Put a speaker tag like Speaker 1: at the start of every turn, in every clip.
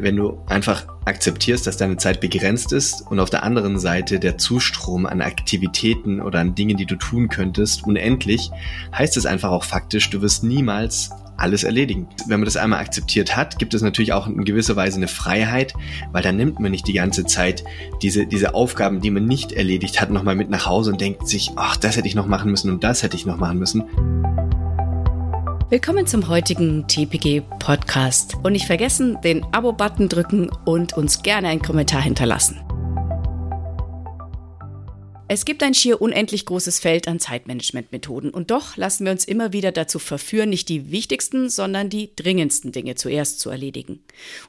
Speaker 1: Wenn du einfach akzeptierst, dass deine Zeit begrenzt ist und auf der anderen Seite der Zustrom an Aktivitäten oder an Dingen, die du tun könntest, unendlich, heißt es einfach auch faktisch, du wirst niemals alles erledigen. Wenn man das einmal akzeptiert hat, gibt es natürlich auch in gewisser Weise eine Freiheit, weil dann nimmt man nicht die ganze Zeit diese, diese Aufgaben, die man nicht erledigt hat, nochmal mit nach Hause und denkt sich, ach, das hätte ich noch machen müssen und das hätte ich noch machen müssen.
Speaker 2: Willkommen zum heutigen TPG Podcast. Und nicht vergessen, den Abo-Button drücken und uns gerne einen Kommentar hinterlassen. Es gibt ein schier unendlich großes Feld an Zeitmanagementmethoden und doch lassen wir uns immer wieder dazu verführen, nicht die wichtigsten, sondern die dringendsten Dinge zuerst zu erledigen.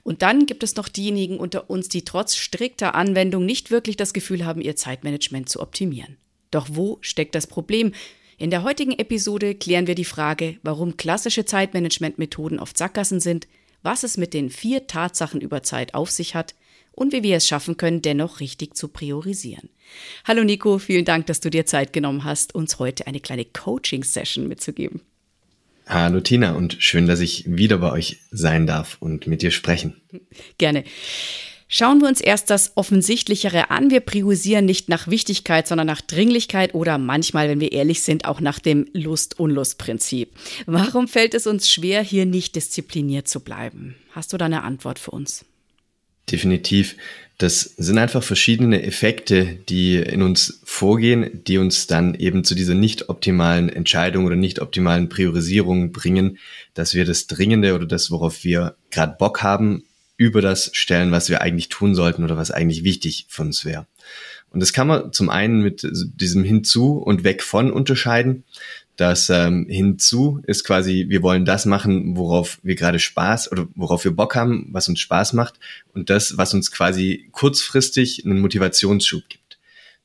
Speaker 2: Und dann gibt es noch diejenigen unter uns, die trotz strikter Anwendung nicht wirklich das Gefühl haben, ihr Zeitmanagement zu optimieren. Doch wo steckt das Problem? In der heutigen Episode klären wir die Frage, warum klassische Zeitmanagementmethoden oft Sackgassen sind, was es mit den vier Tatsachen über Zeit auf sich hat und wie wir es schaffen können, dennoch richtig zu priorisieren. Hallo Nico, vielen Dank, dass du dir Zeit genommen hast, uns heute eine kleine Coaching-Session mitzugeben.
Speaker 1: Hallo Tina und schön, dass ich wieder bei euch sein darf und mit dir sprechen.
Speaker 2: Gerne. Schauen wir uns erst das Offensichtlichere an. Wir priorisieren nicht nach Wichtigkeit, sondern nach Dringlichkeit oder manchmal, wenn wir ehrlich sind, auch nach dem Lust-Unlust-Prinzip. Warum fällt es uns schwer, hier nicht diszipliniert zu bleiben? Hast du da eine Antwort für uns?
Speaker 1: Definitiv. Das sind einfach verschiedene Effekte, die in uns vorgehen, die uns dann eben zu dieser nicht optimalen Entscheidung oder nicht optimalen Priorisierung bringen, dass wir das Dringende oder das, worauf wir gerade Bock haben, über das stellen, was wir eigentlich tun sollten oder was eigentlich wichtig für uns wäre. Und das kann man zum einen mit diesem hinzu und weg von unterscheiden. Das ähm, hinzu ist quasi, wir wollen das machen, worauf wir gerade Spaß oder worauf wir Bock haben, was uns Spaß macht und das, was uns quasi kurzfristig einen Motivationsschub gibt.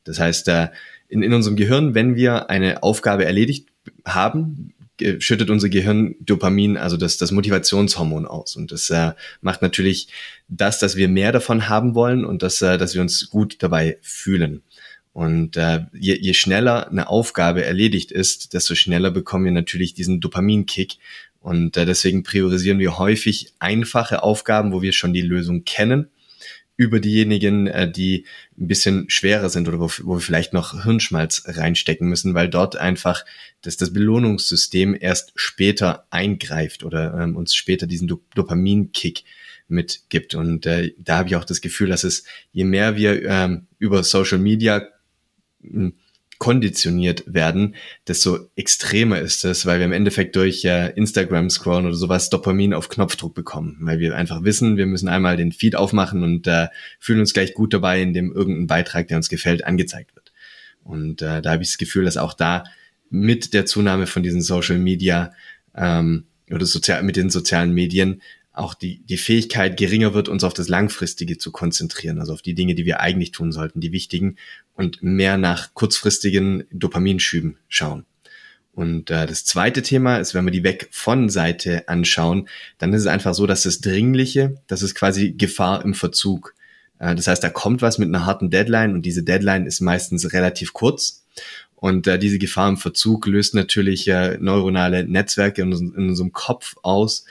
Speaker 1: Das heißt, äh, in, in unserem Gehirn, wenn wir eine Aufgabe erledigt haben, schüttet unser Gehirn Dopamin, also das, das Motivationshormon aus. Und das äh, macht natürlich das, dass wir mehr davon haben wollen und das, äh, dass wir uns gut dabei fühlen. Und äh, je, je schneller eine Aufgabe erledigt ist, desto schneller bekommen wir natürlich diesen Dopaminkick. Und äh, deswegen priorisieren wir häufig einfache Aufgaben, wo wir schon die Lösung kennen über diejenigen, äh, die ein bisschen schwerer sind oder wo, wo wir vielleicht noch Hirnschmalz reinstecken müssen, weil dort einfach das, das Belohnungssystem erst später eingreift oder ähm, uns später diesen Do Dopaminkick mitgibt. Und äh, da habe ich auch das Gefühl, dass es, je mehr wir ähm, über Social Media konditioniert werden, desto extremer ist es, weil wir im Endeffekt durch äh, Instagram scrollen oder sowas Dopamin auf Knopfdruck bekommen, weil wir einfach wissen, wir müssen einmal den Feed aufmachen und äh, fühlen uns gleich gut dabei, indem irgendein Beitrag, der uns gefällt, angezeigt wird. Und äh, da habe ich das Gefühl, dass auch da mit der Zunahme von diesen Social Media ähm, oder sozial mit den sozialen Medien auch die, die Fähigkeit geringer wird, uns auf das Langfristige zu konzentrieren, also auf die Dinge, die wir eigentlich tun sollten, die wichtigen, und mehr nach kurzfristigen Dopaminschüben schauen. Und äh, das zweite Thema ist, wenn wir die Weg von Seite anschauen, dann ist es einfach so, dass das Dringliche, das ist quasi Gefahr im Verzug. Äh, das heißt, da kommt was mit einer harten Deadline und diese Deadline ist meistens relativ kurz. Und äh, diese Gefahr im Verzug löst natürlich äh, neuronale Netzwerke in, in unserem Kopf aus,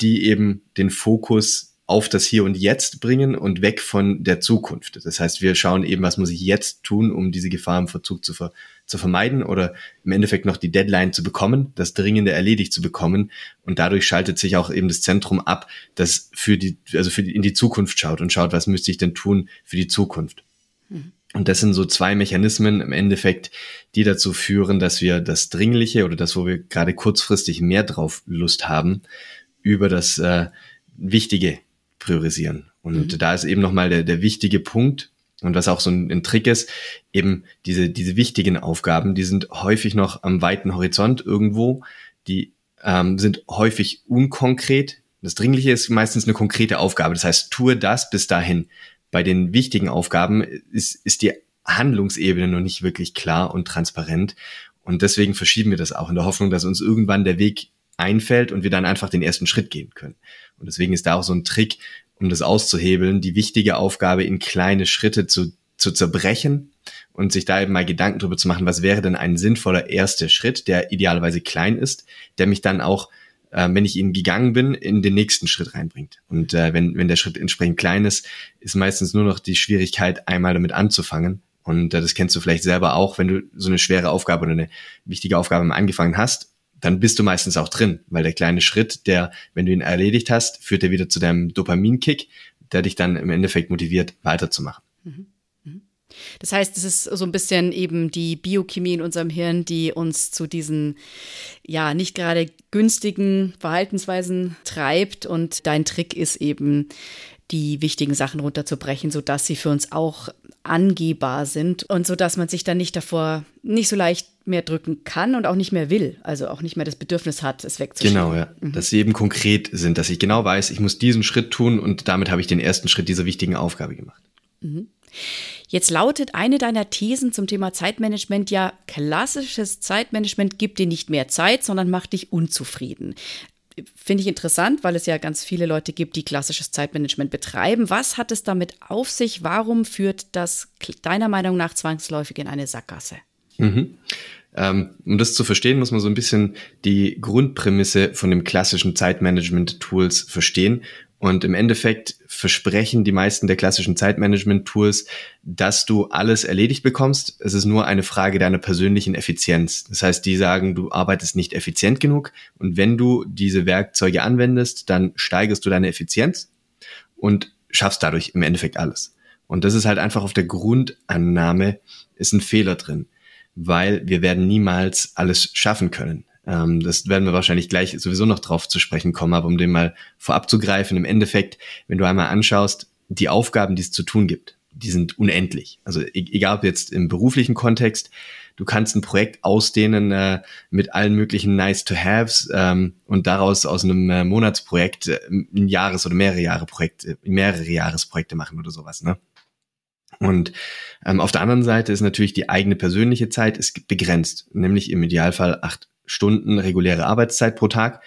Speaker 1: die eben den Fokus auf das Hier und Jetzt bringen und weg von der Zukunft. Das heißt, wir schauen eben, was muss ich jetzt tun, um diese Gefahr im Verzug zu, ver zu vermeiden oder im Endeffekt noch die Deadline zu bekommen, das Dringende erledigt zu bekommen. Und dadurch schaltet sich auch eben das Zentrum ab, das für die, also für die, in die Zukunft schaut und schaut, was müsste ich denn tun für die Zukunft. Mhm. Und das sind so zwei Mechanismen im Endeffekt, die dazu führen, dass wir das Dringliche oder das, wo wir gerade kurzfristig mehr drauf Lust haben, über das äh, Wichtige priorisieren. Und mhm. da ist eben nochmal der, der wichtige Punkt, und was auch so ein, ein, Trick ist, eben diese, diese wichtigen Aufgaben, die sind häufig noch am weiten Horizont irgendwo, die ähm, sind häufig unkonkret. Das Dringliche ist meistens eine konkrete Aufgabe. Das heißt, tue das bis dahin. Bei den wichtigen Aufgaben ist, ist die Handlungsebene noch nicht wirklich klar und transparent. Und deswegen verschieben wir das auch in der Hoffnung, dass uns irgendwann der Weg einfällt und wir dann einfach den ersten Schritt gehen können. Und deswegen ist da auch so ein Trick, um das auszuhebeln, die wichtige Aufgabe in kleine Schritte zu, zu zerbrechen und sich da eben mal Gedanken darüber zu machen, was wäre denn ein sinnvoller erster Schritt, der idealerweise klein ist, der mich dann auch äh, wenn ich ihn gegangen bin, in den nächsten Schritt reinbringt. Und äh, wenn, wenn der Schritt entsprechend klein ist, ist meistens nur noch die Schwierigkeit, einmal damit anzufangen. Und äh, das kennst du vielleicht selber auch, wenn du so eine schwere Aufgabe oder eine wichtige Aufgabe mal angefangen hast, dann bist du meistens auch drin, weil der kleine Schritt, der, wenn du ihn erledigt hast, führt er wieder zu deinem Dopaminkick, der dich dann im Endeffekt motiviert, weiterzumachen. Mhm.
Speaker 2: Das heißt, es ist so ein bisschen eben die Biochemie in unserem Hirn, die uns zu diesen, ja, nicht gerade günstigen Verhaltensweisen treibt. Und dein Trick ist eben, die wichtigen Sachen runterzubrechen, sodass sie für uns auch angehbar sind und so dass man sich dann nicht davor nicht so leicht mehr drücken kann und auch nicht mehr will, also auch nicht mehr das Bedürfnis hat, es wegzuschieben.
Speaker 1: Genau, ja. Mhm. Dass sie eben konkret sind, dass ich genau weiß, ich muss diesen Schritt tun und damit habe ich den ersten Schritt dieser wichtigen Aufgabe gemacht.
Speaker 2: Mhm. Jetzt lautet eine deiner Thesen zum Thema Zeitmanagement ja, klassisches Zeitmanagement gibt dir nicht mehr Zeit, sondern macht dich unzufrieden. Finde ich interessant, weil es ja ganz viele Leute gibt, die klassisches Zeitmanagement betreiben. Was hat es damit auf sich? Warum führt das deiner Meinung nach zwangsläufig in eine Sackgasse?
Speaker 1: Mhm. Ähm, um das zu verstehen, muss man so ein bisschen die Grundprämisse von dem klassischen Zeitmanagement-Tools verstehen. Und im Endeffekt versprechen die meisten der klassischen Zeitmanagement-Tools, dass du alles erledigt bekommst. Es ist nur eine Frage deiner persönlichen Effizienz. Das heißt, die sagen, du arbeitest nicht effizient genug. Und wenn du diese Werkzeuge anwendest, dann steigerst du deine Effizienz und schaffst dadurch im Endeffekt alles. Und das ist halt einfach auf der Grundannahme ist ein Fehler drin, weil wir werden niemals alles schaffen können. Ähm, das werden wir wahrscheinlich gleich sowieso noch drauf zu sprechen kommen, aber um den mal vorab zu greifen, im Endeffekt, wenn du einmal anschaust, die Aufgaben, die es zu tun gibt, die sind unendlich. Also e-, egal ob jetzt im beruflichen Kontext, du kannst ein Projekt ausdehnen äh, mit allen möglichen Nice-to-Haves ähm, und daraus aus einem äh, Monatsprojekt äh, ein Jahres- oder mehrere Jahre Projekte, mehrere Jahresprojekte machen oder sowas. Ne? Und ähm, auf der anderen Seite ist natürlich die eigene persönliche Zeit ist begrenzt, nämlich im Idealfall acht Stunden reguläre Arbeitszeit pro Tag.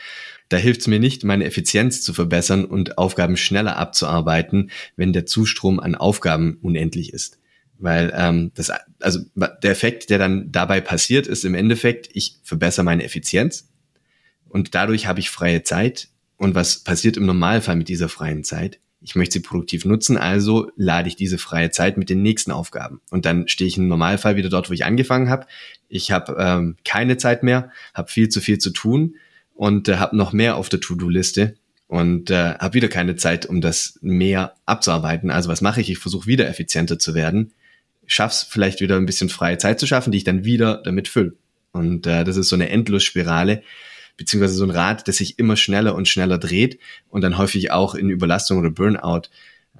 Speaker 1: Da hilft es mir nicht, meine Effizienz zu verbessern und Aufgaben schneller abzuarbeiten, wenn der Zustrom an Aufgaben unendlich ist. Weil ähm, das, also der Effekt, der dann dabei passiert, ist im Endeffekt, ich verbessere meine Effizienz und dadurch habe ich freie Zeit. Und was passiert im Normalfall mit dieser freien Zeit? ich möchte sie produktiv nutzen, also lade ich diese freie Zeit mit den nächsten Aufgaben. Und dann stehe ich im Normalfall wieder dort, wo ich angefangen habe. Ich habe ähm, keine Zeit mehr, habe viel zu viel zu tun und äh, habe noch mehr auf der To-Do-Liste und äh, habe wieder keine Zeit, um das mehr abzuarbeiten. Also was mache ich? Ich versuche wieder effizienter zu werden, schaff's vielleicht wieder ein bisschen freie Zeit zu schaffen, die ich dann wieder damit fülle. Und äh, das ist so eine Endlosspirale, beziehungsweise so ein Rad, das sich immer schneller und schneller dreht und dann häufig auch in Überlastung oder Burnout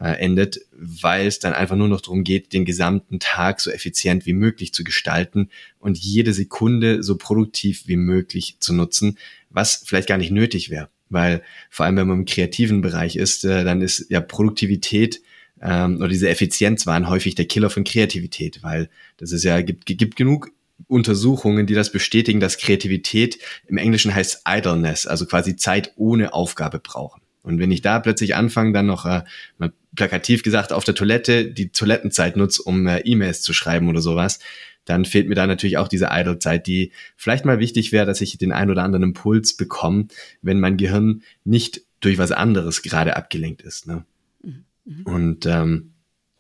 Speaker 1: äh, endet, weil es dann einfach nur noch darum geht, den gesamten Tag so effizient wie möglich zu gestalten und jede Sekunde so produktiv wie möglich zu nutzen, was vielleicht gar nicht nötig wäre. Weil vor allem, wenn man im kreativen Bereich ist, äh, dann ist ja Produktivität ähm, oder diese Effizienz waren häufig der Killer von Kreativität, weil das ist ja, gibt, gibt genug Untersuchungen, die das bestätigen, dass Kreativität im Englischen heißt Idleness, also quasi Zeit ohne Aufgabe brauchen. Und wenn ich da plötzlich anfange, dann noch äh, mal plakativ gesagt auf der Toilette die Toilettenzeit nutze, um äh, E-Mails zu schreiben oder sowas, dann fehlt mir da natürlich auch diese Idle-Zeit, die vielleicht mal wichtig wäre, dass ich den ein oder anderen Impuls bekomme, wenn mein Gehirn nicht durch was anderes gerade abgelenkt ist. Ne? Mhm. mhm. Und ähm,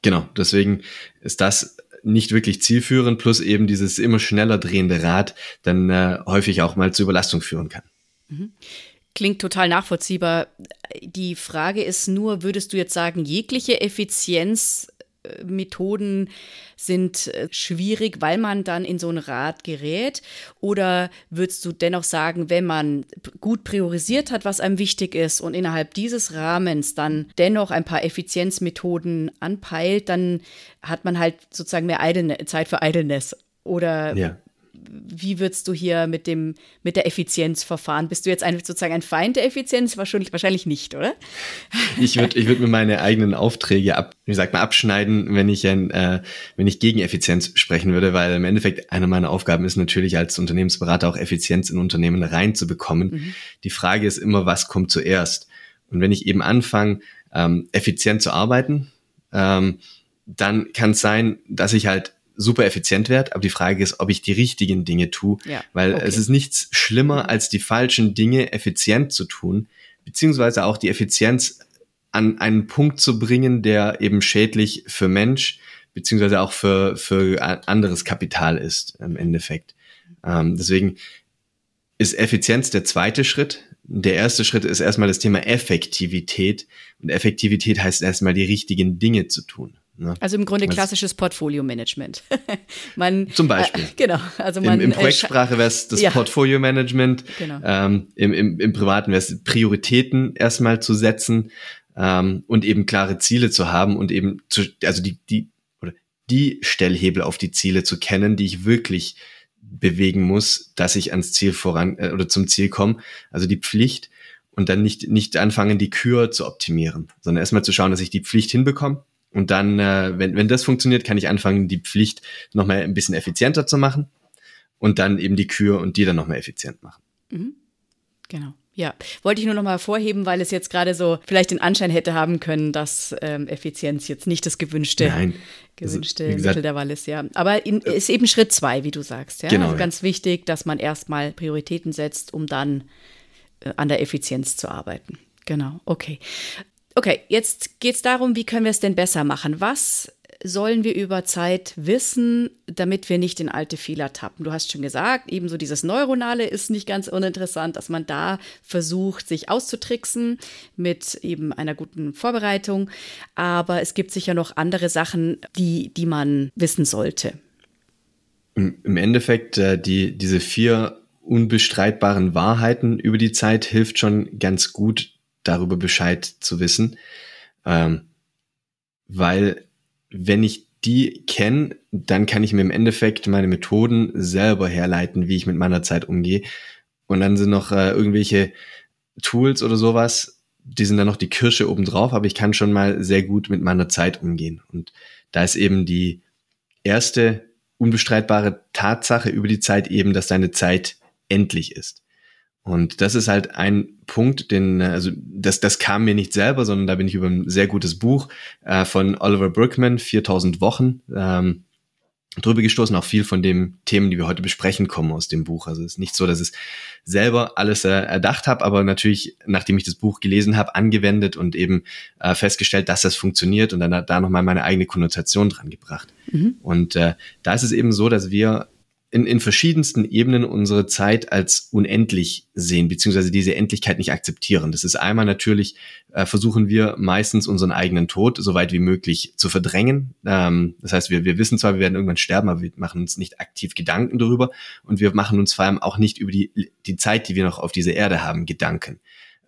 Speaker 1: genau, deswegen ist das nicht wirklich zielführend, plus eben dieses immer schneller drehende Rad dann äh, häufig auch mal zu Überlastung führen kann.
Speaker 2: Mhm. Klingt total nachvollziehbar. Die Frage ist nur, würdest du jetzt sagen, jegliche Effizienz Methoden sind äh, schwierig, weil man dann in so ein Rad gerät? Oder würdest du dennoch sagen, wenn man gut priorisiert hat, was einem wichtig ist und innerhalb dieses Rahmens dann dennoch ein paar Effizienzmethoden anpeilt, dann hat man halt sozusagen mehr Idle Zeit für Idleness? Oder ja wie würdest du hier mit dem mit der Effizienz verfahren? Bist du jetzt ein, sozusagen ein Feind der Effizienz? Wahrscheinlich, wahrscheinlich nicht, oder?
Speaker 1: Ich würde ich würd mir meine eigenen Aufträge ab, wie sagt man, abschneiden, wenn ich ein, äh, wenn ich gegen Effizienz sprechen würde, weil im Endeffekt eine meiner Aufgaben ist natürlich als Unternehmensberater auch Effizienz in Unternehmen reinzubekommen. Mhm. Die Frage ist immer, was kommt zuerst? Und wenn ich eben anfange, ähm, effizient zu arbeiten, ähm, dann kann es sein, dass ich halt super effizient werde, aber die Frage ist, ob ich die richtigen Dinge tue, ja, weil okay. es ist nichts schlimmer, als die falschen Dinge effizient zu tun, beziehungsweise auch die Effizienz an einen Punkt zu bringen, der eben schädlich für Mensch, beziehungsweise auch für, für anderes Kapital ist im Endeffekt. Ähm, deswegen ist Effizienz der zweite Schritt. Der erste Schritt ist erstmal das Thema Effektivität. Und Effektivität heißt erstmal die richtigen Dinge zu tun.
Speaker 2: Ne? Also im Grunde klassisches Portfolio-Management.
Speaker 1: Zum Beispiel. Äh,
Speaker 2: genau.
Speaker 1: Also man, Im, im Projektsprache wäre es das ja. Portfolio-Management. Genau. Ähm, im, im, Im Privaten wäre es Prioritäten erstmal zu setzen ähm, und eben klare Ziele zu haben und eben zu, also die, die, oder die Stellhebel auf die Ziele zu kennen, die ich wirklich bewegen muss, dass ich ans Ziel voran äh, oder zum Ziel komme. Also die Pflicht und dann nicht, nicht anfangen, die Kür zu optimieren, sondern erstmal zu schauen, dass ich die Pflicht hinbekomme. Und dann, äh, wenn, wenn das funktioniert, kann ich anfangen, die Pflicht nochmal ein bisschen effizienter zu machen und dann eben die Kür und die dann nochmal effizient machen. Mhm.
Speaker 2: Genau. Ja, wollte ich nur noch mal hervorheben, weil es jetzt gerade so vielleicht den Anschein hätte haben können, dass ähm, Effizienz jetzt nicht das gewünschte, Nein. gewünschte also, gesagt, Mittel der Wahl ist, ja. Aber in, ist eben Schritt zwei, wie du sagst, ja. Genau, also ganz ja. wichtig, dass man erstmal Prioritäten setzt, um dann äh, an der Effizienz zu arbeiten. Genau, okay. Okay, jetzt geht es darum, wie können wir es denn besser machen? Was sollen wir über Zeit wissen, damit wir nicht in alte Fehler tappen? Du hast schon gesagt, ebenso dieses Neuronale ist nicht ganz uninteressant, dass man da versucht, sich auszutricksen mit eben einer guten Vorbereitung. Aber es gibt sicher noch andere Sachen, die, die man wissen sollte.
Speaker 1: Im Endeffekt, äh, die, diese vier unbestreitbaren Wahrheiten über die Zeit hilft schon ganz gut, darüber Bescheid zu wissen. Ähm, weil wenn ich die kenne, dann kann ich mir im Endeffekt meine Methoden selber herleiten, wie ich mit meiner Zeit umgehe. Und dann sind noch äh, irgendwelche Tools oder sowas, die sind dann noch die Kirsche obendrauf, aber ich kann schon mal sehr gut mit meiner Zeit umgehen. Und da ist eben die erste unbestreitbare Tatsache über die Zeit eben, dass deine Zeit endlich ist. Und das ist halt ein Punkt, den, also das, das kam mir nicht selber, sondern da bin ich über ein sehr gutes Buch äh, von Oliver Berkman, 4000 Wochen, ähm, drüber gestoßen. Auch viel von den Themen, die wir heute besprechen, kommen aus dem Buch. Also es ist nicht so, dass ich selber alles äh, erdacht habe, aber natürlich, nachdem ich das Buch gelesen habe, angewendet und eben äh, festgestellt, dass das funktioniert und dann da nochmal meine eigene Konnotation dran gebracht. Mhm. Und äh, da ist es eben so, dass wir in, in verschiedensten Ebenen unsere Zeit als unendlich sehen, beziehungsweise diese Endlichkeit nicht akzeptieren. Das ist einmal natürlich, äh, versuchen wir meistens unseren eigenen Tod so weit wie möglich zu verdrängen. Ähm, das heißt, wir, wir wissen zwar, wir werden irgendwann sterben, aber wir machen uns nicht aktiv Gedanken darüber und wir machen uns vor allem auch nicht über die, die Zeit, die wir noch auf dieser Erde haben, Gedanken.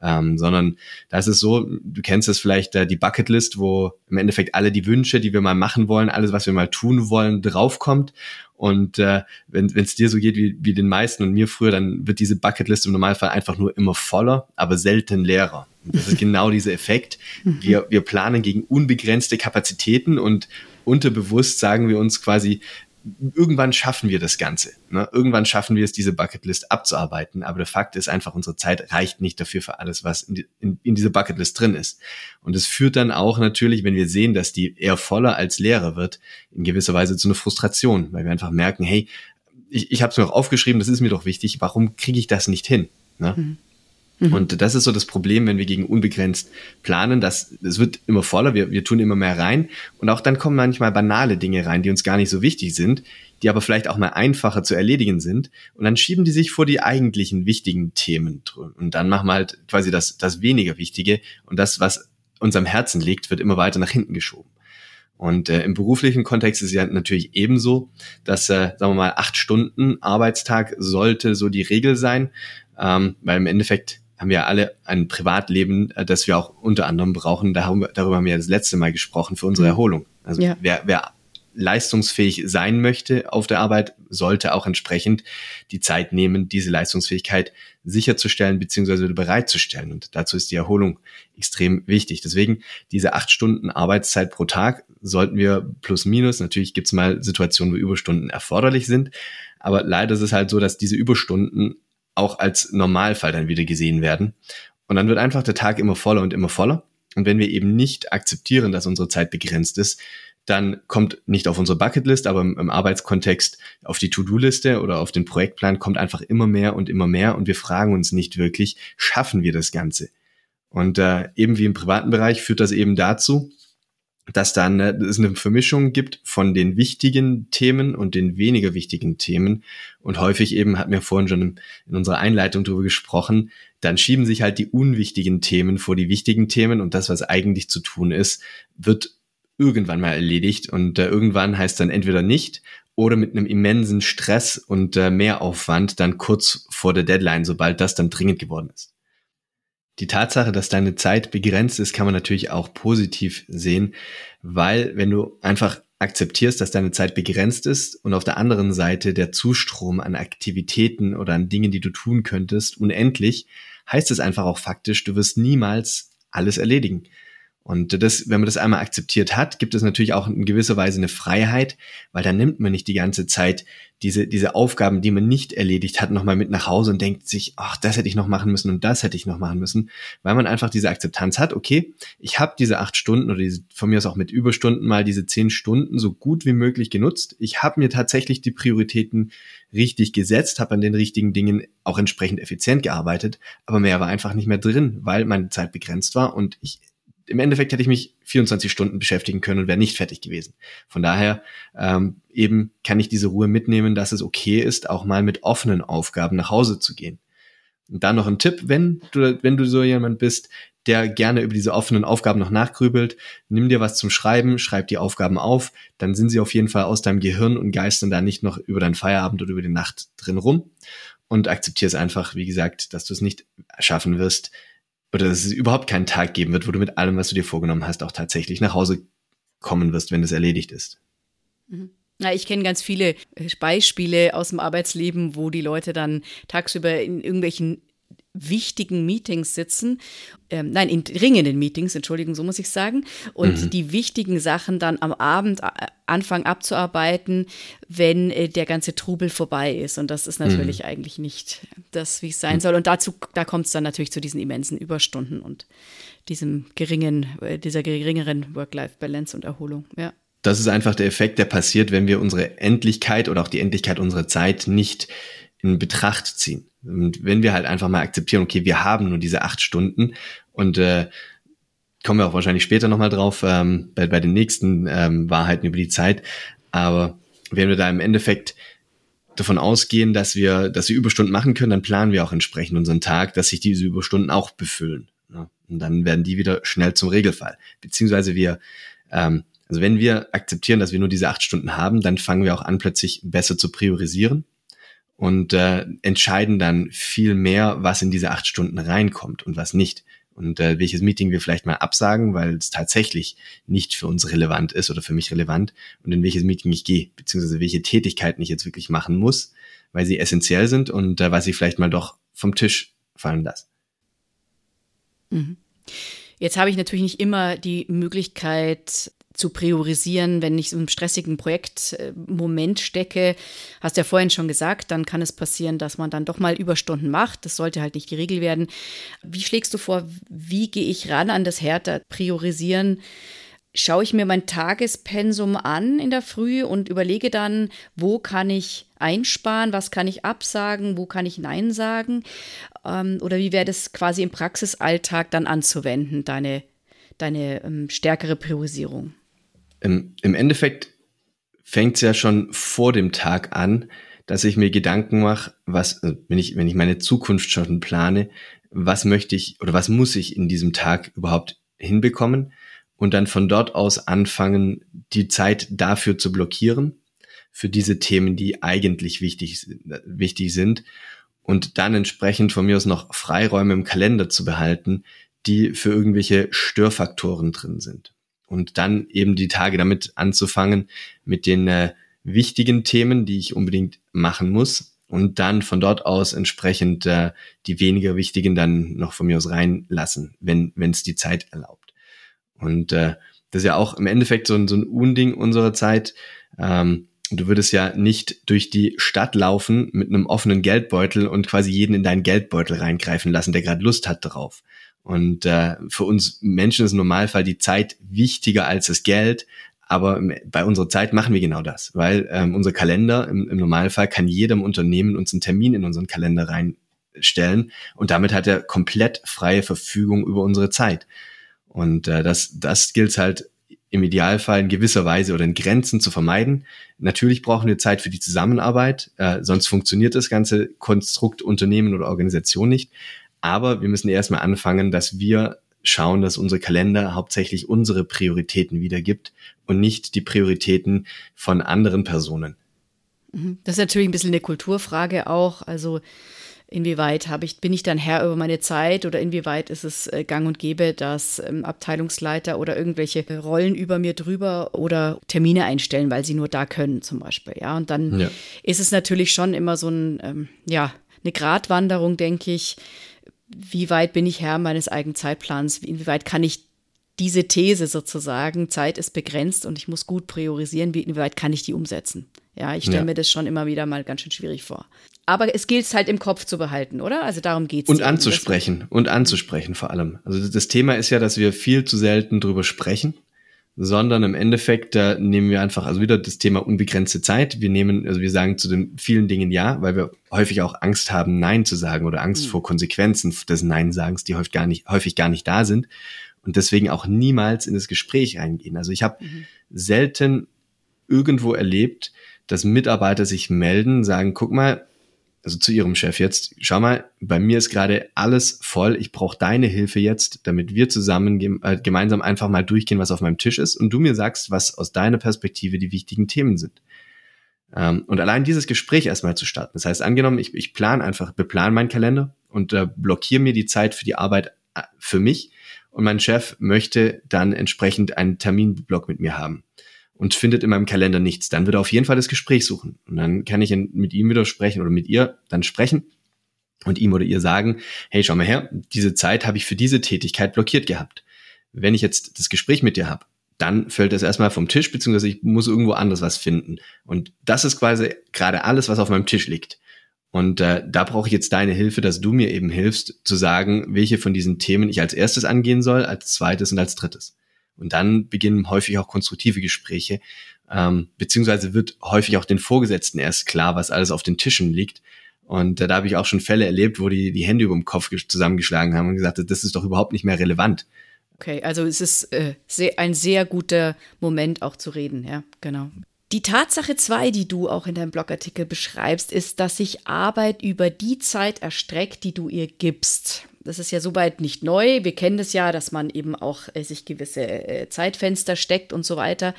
Speaker 1: Ähm, sondern da ist so, du kennst es vielleicht, äh, die Bucketlist, wo im Endeffekt alle die Wünsche, die wir mal machen wollen, alles, was wir mal tun wollen, draufkommt. Und äh, wenn es dir so geht wie, wie den meisten und mir früher, dann wird diese Bucketlist im Normalfall einfach nur immer voller, aber selten leerer. Und das ist genau dieser Effekt. Mhm. Wir, wir planen gegen unbegrenzte Kapazitäten und unterbewusst sagen wir uns quasi, irgendwann schaffen wir das Ganze. Ne? Irgendwann schaffen wir es, diese Bucketlist abzuarbeiten. Aber der Fakt ist einfach, unsere Zeit reicht nicht dafür für alles, was in, die, in, in dieser Bucketlist drin ist. Und es führt dann auch natürlich, wenn wir sehen, dass die eher voller als leerer wird, in gewisser Weise zu einer Frustration, weil wir einfach merken, hey, ich, ich habe es mir auch aufgeschrieben, das ist mir doch wichtig, warum kriege ich das nicht hin? Ne? Mhm. Mhm. Und das ist so das Problem, wenn wir gegen unbegrenzt planen, dass es wird immer voller, wir, wir tun immer mehr rein und auch dann kommen manchmal banale Dinge rein, die uns gar nicht so wichtig sind, die aber vielleicht auch mal einfacher zu erledigen sind und dann schieben die sich vor die eigentlichen wichtigen Themen und dann machen wir halt quasi das, das weniger Wichtige und das, was uns am Herzen liegt, wird immer weiter nach hinten geschoben. Und äh, im beruflichen Kontext ist es ja natürlich ebenso, dass, äh, sagen wir mal, acht Stunden Arbeitstag sollte so die Regel sein, ähm, weil im Endeffekt haben wir alle ein Privatleben, äh, das wir auch unter anderem brauchen. Darüber haben wir das letzte Mal gesprochen für unsere mhm. Erholung. Also ja. wer, wer leistungsfähig sein möchte auf der Arbeit, sollte auch entsprechend die Zeit nehmen, diese Leistungsfähigkeit sicherzustellen bzw. bereitzustellen. Und dazu ist die Erholung extrem wichtig. Deswegen diese acht Stunden Arbeitszeit pro Tag sollten wir plus minus, natürlich gibt es mal Situationen, wo Überstunden erforderlich sind, aber leider ist es halt so, dass diese Überstunden auch als Normalfall dann wieder gesehen werden. Und dann wird einfach der Tag immer voller und immer voller. Und wenn wir eben nicht akzeptieren, dass unsere Zeit begrenzt ist, dann kommt nicht auf unsere Bucketlist, aber im, Arbeitskontext auf die To-Do-Liste oder auf den Projektplan kommt einfach immer mehr und immer mehr und wir fragen uns nicht wirklich, schaffen wir das Ganze? Und äh, eben wie im privaten Bereich führt das eben dazu, dass dann äh, es eine Vermischung gibt von den wichtigen Themen und den weniger wichtigen Themen. Und häufig eben, hatten wir vorhin schon in unserer Einleitung darüber gesprochen, dann schieben sich halt die unwichtigen Themen vor die wichtigen Themen und das, was eigentlich zu tun ist, wird irgendwann mal erledigt und äh, irgendwann heißt dann entweder nicht oder mit einem immensen Stress und äh, Mehraufwand dann kurz vor der Deadline, sobald das dann dringend geworden ist. Die Tatsache, dass deine Zeit begrenzt ist, kann man natürlich auch positiv sehen, weil wenn du einfach akzeptierst, dass deine Zeit begrenzt ist und auf der anderen Seite der Zustrom an Aktivitäten oder an Dingen, die du tun könntest, unendlich, heißt es einfach auch faktisch, du wirst niemals alles erledigen. Und das, wenn man das einmal akzeptiert hat, gibt es natürlich auch in gewisser Weise eine Freiheit, weil dann nimmt man nicht die ganze Zeit diese, diese Aufgaben, die man nicht erledigt hat, nochmal mit nach Hause und denkt sich, ach, das hätte ich noch machen müssen und das hätte ich noch machen müssen, weil man einfach diese Akzeptanz hat, okay, ich habe diese acht Stunden oder diese, von mir aus auch mit Überstunden mal diese zehn Stunden so gut wie möglich genutzt. Ich habe mir tatsächlich die Prioritäten richtig gesetzt, habe an den richtigen Dingen auch entsprechend effizient gearbeitet, aber mehr war einfach nicht mehr drin, weil meine Zeit begrenzt war und ich im Endeffekt hätte ich mich 24 Stunden beschäftigen können und wäre nicht fertig gewesen. Von daher ähm, eben kann ich diese Ruhe mitnehmen, dass es okay ist, auch mal mit offenen Aufgaben nach Hause zu gehen. Und dann noch ein Tipp, wenn du, wenn du so jemand bist, der gerne über diese offenen Aufgaben noch nachgrübelt, nimm dir was zum Schreiben, schreib die Aufgaben auf, dann sind sie auf jeden Fall aus deinem Gehirn und geistern da nicht noch über deinen Feierabend oder über die Nacht drin rum und akzeptiere es einfach, wie gesagt, dass du es nicht schaffen wirst, oder dass es überhaupt keinen Tag geben wird, wo du mit allem, was du dir vorgenommen hast, auch tatsächlich nach Hause kommen wirst, wenn es erledigt ist.
Speaker 2: Mhm. Ja, ich kenne ganz viele äh, Beispiele aus dem Arbeitsleben, wo die Leute dann tagsüber in irgendwelchen wichtigen Meetings sitzen, ähm, nein, in dringenden Meetings, Entschuldigung, so muss ich sagen, und mhm. die wichtigen Sachen dann am Abend äh, anfangen abzuarbeiten, wenn äh, der ganze Trubel vorbei ist. Und das ist natürlich mhm. eigentlich nicht das, wie es sein mhm. soll. Und dazu, da kommt es dann natürlich zu diesen immensen Überstunden und diesem geringen, äh, dieser geringeren Work-Life-Balance und Erholung, ja.
Speaker 1: Das ist einfach der Effekt, der passiert, wenn wir unsere Endlichkeit oder auch die Endlichkeit unserer Zeit nicht in Betracht ziehen. Und wenn wir halt einfach mal akzeptieren, okay, wir haben nur diese acht Stunden und äh, kommen wir auch wahrscheinlich später nochmal drauf, ähm, bei, bei den nächsten ähm, Wahrheiten über die Zeit. Aber wenn wir da im Endeffekt davon ausgehen, dass wir, dass wir Überstunden machen können, dann planen wir auch entsprechend unseren Tag, dass sich diese Überstunden auch befüllen. Ne? Und dann werden die wieder schnell zum Regelfall. Beziehungsweise wir, ähm, also wenn wir akzeptieren, dass wir nur diese acht Stunden haben, dann fangen wir auch an, plötzlich besser zu priorisieren und äh, entscheiden dann viel mehr, was in diese acht Stunden reinkommt und was nicht. Und äh, welches Meeting wir vielleicht mal absagen, weil es tatsächlich nicht für uns relevant ist oder für mich relevant und in welches Meeting ich gehe, beziehungsweise welche Tätigkeiten ich jetzt wirklich machen muss, weil sie essentiell sind und äh, was ich vielleicht mal doch vom Tisch fallen lasse.
Speaker 2: Mhm. Jetzt habe ich natürlich nicht immer die Möglichkeit, zu priorisieren, wenn ich einem stressigen Projektmoment stecke. Hast ja vorhin schon gesagt, dann kann es passieren, dass man dann doch mal Überstunden macht. Das sollte halt nicht die Regel werden. Wie schlägst du vor, wie gehe ich ran an das härter priorisieren? Schaue ich mir mein Tagespensum an in der Früh und überlege dann, wo kann ich einsparen, was kann ich absagen, wo kann ich Nein sagen? Ähm, oder wie wäre das quasi im Praxisalltag dann anzuwenden, deine, deine ähm, stärkere Priorisierung?
Speaker 1: Im, im Endeffekt fängt es ja schon vor dem Tag an, dass ich mir Gedanken mache, was, äh, wenn ich, wenn ich meine Zukunft schon plane, was möchte ich oder was muss ich in diesem Tag überhaupt hinbekommen und dann von dort aus anfangen, die Zeit dafür zu blockieren, für diese Themen, die eigentlich wichtig, wichtig sind und dann entsprechend von mir aus noch Freiräume im Kalender zu behalten, die für irgendwelche Störfaktoren drin sind und dann eben die Tage damit anzufangen mit den äh, wichtigen Themen, die ich unbedingt machen muss und dann von dort aus entsprechend äh, die weniger wichtigen dann noch von mir aus reinlassen, wenn wenn es die Zeit erlaubt. Und äh, das ist ja auch im Endeffekt so ein, so ein Unding unserer Zeit. Ähm, du würdest ja nicht durch die Stadt laufen mit einem offenen Geldbeutel und quasi jeden in deinen Geldbeutel reingreifen lassen, der gerade Lust hat darauf. Und äh, für uns Menschen ist im Normalfall die Zeit wichtiger als das Geld, Aber bei unserer Zeit machen wir genau das, weil ähm, unser Kalender im, im Normalfall kann jedem Unternehmen uns einen Termin in unseren Kalender reinstellen und damit hat er komplett freie Verfügung über unsere Zeit. Und äh, das, das gilt halt im Idealfall in gewisser Weise oder in Grenzen zu vermeiden. Natürlich brauchen wir Zeit für die Zusammenarbeit, äh, sonst funktioniert das ganze Konstrukt Unternehmen oder Organisation nicht. Aber wir müssen erstmal anfangen, dass wir schauen, dass unser Kalender hauptsächlich unsere Prioritäten wiedergibt und nicht die Prioritäten von anderen Personen.
Speaker 2: Mhm. Das ist natürlich ein bisschen eine Kulturfrage auch. Also inwieweit habe ich, bin ich dann Herr über meine Zeit oder inwieweit ist es äh, gang und gäbe, dass ähm, Abteilungsleiter oder irgendwelche Rollen über mir drüber oder Termine einstellen, weil sie nur da können zum Beispiel. Ja, und dann ja. ist es natürlich schon immer so ein, ähm, ja, eine Gratwanderung, denke ich wie weit bin ich Herr meines eigenen Zeitplans, inwieweit kann ich diese These sozusagen, Zeit ist begrenzt und ich muss gut priorisieren, wie inwieweit kann ich die umsetzen? Ja, ich stelle ja. mir das schon immer wieder mal ganz schön schwierig vor. Aber es gilt es halt im Kopf zu behalten, oder? Also darum geht es.
Speaker 1: Und anzusprechen. Und anzusprechen vor allem. Also das Thema ist ja, dass wir viel zu selten drüber sprechen sondern im Endeffekt da nehmen wir einfach, also wieder das Thema unbegrenzte Zeit. Wir nehmen, also wir sagen zu den vielen Dingen ja, weil wir häufig auch Angst haben, Nein zu sagen oder Angst mhm. vor Konsequenzen des Nein-Sagens, die häufig gar nicht, häufig gar nicht da sind und deswegen auch niemals in das Gespräch reingehen. Also ich habe mhm. selten irgendwo erlebt, dass Mitarbeiter sich melden, sagen, guck mal, also zu ihrem Chef jetzt, schau mal, bei mir ist gerade alles voll, ich brauche deine Hilfe jetzt, damit wir zusammen äh, gemeinsam einfach mal durchgehen, was auf meinem Tisch ist und du mir sagst, was aus deiner Perspektive die wichtigen Themen sind. Ähm, und allein dieses Gespräch erstmal zu starten. Das heißt, angenommen, ich, ich plane einfach, beplan meinen Kalender und äh, blockiere mir die Zeit für die Arbeit äh, für mich und mein Chef möchte dann entsprechend einen Terminblock mit mir haben und findet in meinem Kalender nichts, dann wird er auf jeden Fall das Gespräch suchen. Und dann kann ich mit ihm wieder sprechen oder mit ihr dann sprechen und ihm oder ihr sagen, hey, schau mal her, diese Zeit habe ich für diese Tätigkeit blockiert gehabt. Wenn ich jetzt das Gespräch mit dir habe, dann fällt das erstmal vom Tisch, beziehungsweise ich muss irgendwo anders was finden. Und das ist quasi gerade alles, was auf meinem Tisch liegt. Und äh, da brauche ich jetzt deine Hilfe, dass du mir eben hilfst, zu sagen, welche von diesen Themen ich als erstes angehen soll, als zweites und als drittes. Und dann beginnen häufig auch konstruktive Gespräche, ähm, beziehungsweise wird häufig auch den Vorgesetzten erst klar, was alles auf den Tischen liegt. Und äh, da habe ich auch schon Fälle erlebt, wo die die Hände über dem Kopf zusammengeschlagen haben und gesagt, das ist doch überhaupt nicht mehr relevant.
Speaker 2: Okay, also es ist äh, sehr, ein sehr guter Moment auch zu reden, ja, genau. Die Tatsache zwei, die du auch in deinem Blogartikel beschreibst, ist, dass sich Arbeit über die Zeit erstreckt, die du ihr gibst. Das ist ja soweit nicht neu. Wir kennen das ja, dass man eben auch äh, sich gewisse äh, Zeitfenster steckt und so weiter.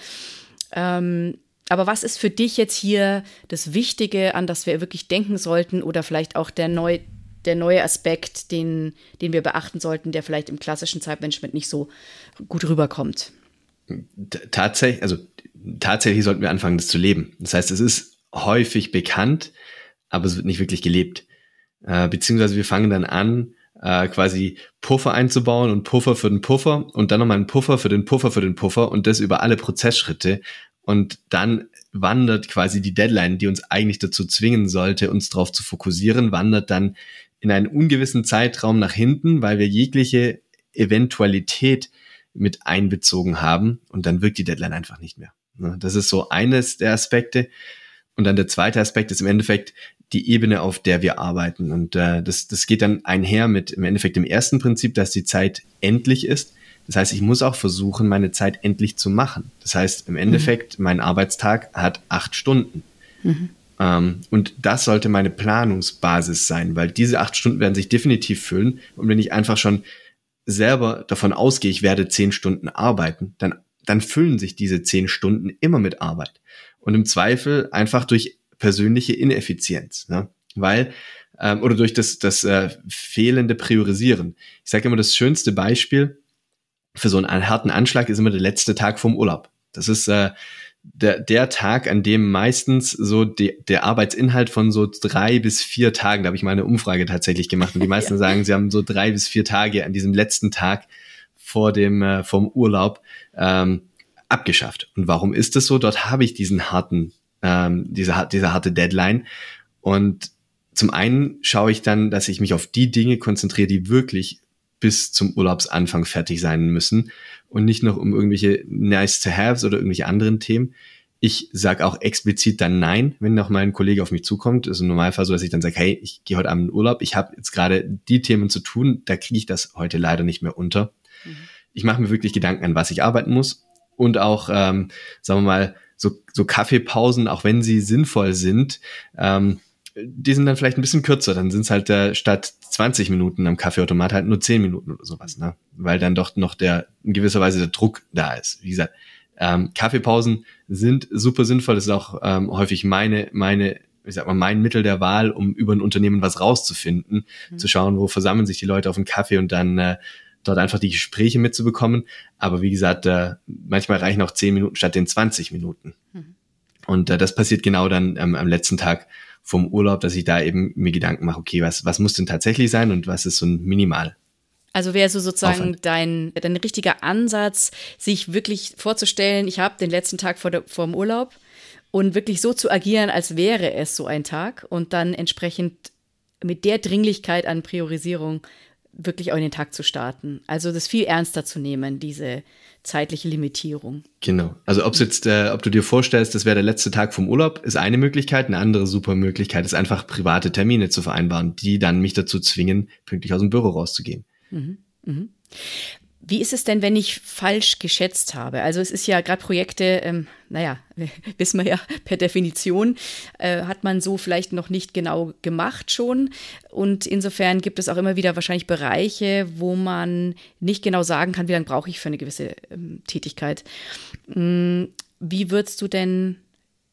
Speaker 2: Ähm, aber was ist für dich jetzt hier das Wichtige, an das wir wirklich denken sollten oder vielleicht auch der, neu, der neue Aspekt, den, den wir beachten sollten, der vielleicht im klassischen Zeitmanagement nicht so gut rüberkommt?
Speaker 1: Tatsächlich, also tatsächlich sollten wir anfangen, das zu leben. Das heißt, es ist häufig bekannt, aber es wird nicht wirklich gelebt. Äh, beziehungsweise wir fangen dann an, äh, quasi Puffer einzubauen und Puffer für den Puffer und dann nochmal einen Puffer für den Puffer für den Puffer und das über alle Prozessschritte. Und dann wandert quasi die Deadline, die uns eigentlich dazu zwingen sollte, uns darauf zu fokussieren, wandert dann in einen ungewissen Zeitraum nach hinten, weil wir jegliche Eventualität mit einbezogen haben und dann wirkt die Deadline einfach nicht mehr. Ne, das ist so eines der Aspekte. Und dann der zweite Aspekt ist im Endeffekt die Ebene, auf der wir arbeiten. Und äh, das, das geht dann einher mit im Endeffekt dem ersten Prinzip, dass die Zeit endlich ist. Das heißt, ich muss auch versuchen, meine Zeit endlich zu machen. Das heißt, im Endeffekt, mhm. mein Arbeitstag hat acht Stunden. Mhm. Ähm, und das sollte meine Planungsbasis sein, weil diese acht Stunden werden sich definitiv füllen. Und wenn ich einfach schon selber davon ausgehe, ich werde zehn Stunden arbeiten, dann, dann füllen sich diese zehn Stunden immer mit Arbeit. Und im Zweifel einfach durch persönliche Ineffizienz, ne? weil ähm, oder durch das, das äh, fehlende Priorisieren. Ich sage immer, das schönste Beispiel für so einen harten Anschlag ist immer der letzte Tag vom Urlaub. Das ist äh, der, der Tag, an dem meistens so de, der Arbeitsinhalt von so drei bis vier Tagen, da habe ich mal eine Umfrage tatsächlich gemacht und die meisten ja. sagen, sie haben so drei bis vier Tage an diesem letzten Tag vor dem äh, vom Urlaub ähm, abgeschafft. Und warum ist das so? Dort habe ich diesen harten ähm, diese, diese harte Deadline. Und zum einen schaue ich dann, dass ich mich auf die Dinge konzentriere, die wirklich bis zum Urlaubsanfang fertig sein müssen und nicht noch um irgendwelche Nice-to-Haves oder irgendwelche anderen Themen. Ich sage auch explizit dann Nein, wenn noch mal ein Kollege auf mich zukommt. Das ist im Normalfall so, dass ich dann sage, hey, ich gehe heute Abend in Urlaub, ich habe jetzt gerade die Themen zu tun, da kriege ich das heute leider nicht mehr unter. Mhm. Ich mache mir wirklich Gedanken an, was ich arbeiten muss und auch, ähm, sagen wir mal, so, so Kaffeepausen, auch wenn sie sinnvoll sind, ähm, die sind dann vielleicht ein bisschen kürzer. Dann sind es halt äh, statt 20 Minuten am Kaffeeautomat halt nur 10 Minuten oder sowas, ne? Weil dann doch noch der in gewisser Weise der Druck da ist. Wie gesagt, ähm, Kaffeepausen sind super sinnvoll. Das ist auch ähm, häufig meine, meine, wie sag mal, mein Mittel der Wahl, um über ein Unternehmen was rauszufinden, mhm. zu schauen, wo versammeln sich die Leute auf einen Kaffee und dann äh, dort einfach die Gespräche mitzubekommen. Aber wie gesagt, äh, manchmal reichen auch 10 Minuten statt den 20 Minuten. Mhm. Und äh, das passiert genau dann ähm, am letzten Tag vom Urlaub, dass ich da eben mir Gedanken mache, okay, was, was muss denn tatsächlich sein und was ist so ein Minimal.
Speaker 2: Also wäre so sozusagen dein, dein richtiger Ansatz, sich wirklich vorzustellen, ich habe den letzten Tag vor, der, vor dem Urlaub und wirklich so zu agieren, als wäre es so ein Tag und dann entsprechend mit der Dringlichkeit an Priorisierung wirklich auch in den Tag zu starten. Also das viel ernster zu nehmen, diese zeitliche Limitierung.
Speaker 1: Genau. Also ob jetzt, äh, ob du dir vorstellst, das wäre der letzte Tag vom Urlaub, ist eine Möglichkeit. Eine andere super Möglichkeit ist einfach private Termine zu vereinbaren, die dann mich dazu zwingen, pünktlich aus dem Büro rauszugehen. Mhm.
Speaker 2: Mhm. Wie ist es denn, wenn ich falsch geschätzt habe? Also es ist ja gerade Projekte, ähm, naja, wissen wir ja per Definition, äh, hat man so vielleicht noch nicht genau gemacht schon. Und insofern gibt es auch immer wieder wahrscheinlich Bereiche, wo man nicht genau sagen kann, wie lange brauche ich für eine gewisse ähm, Tätigkeit. Mhm. Wie würdest du denn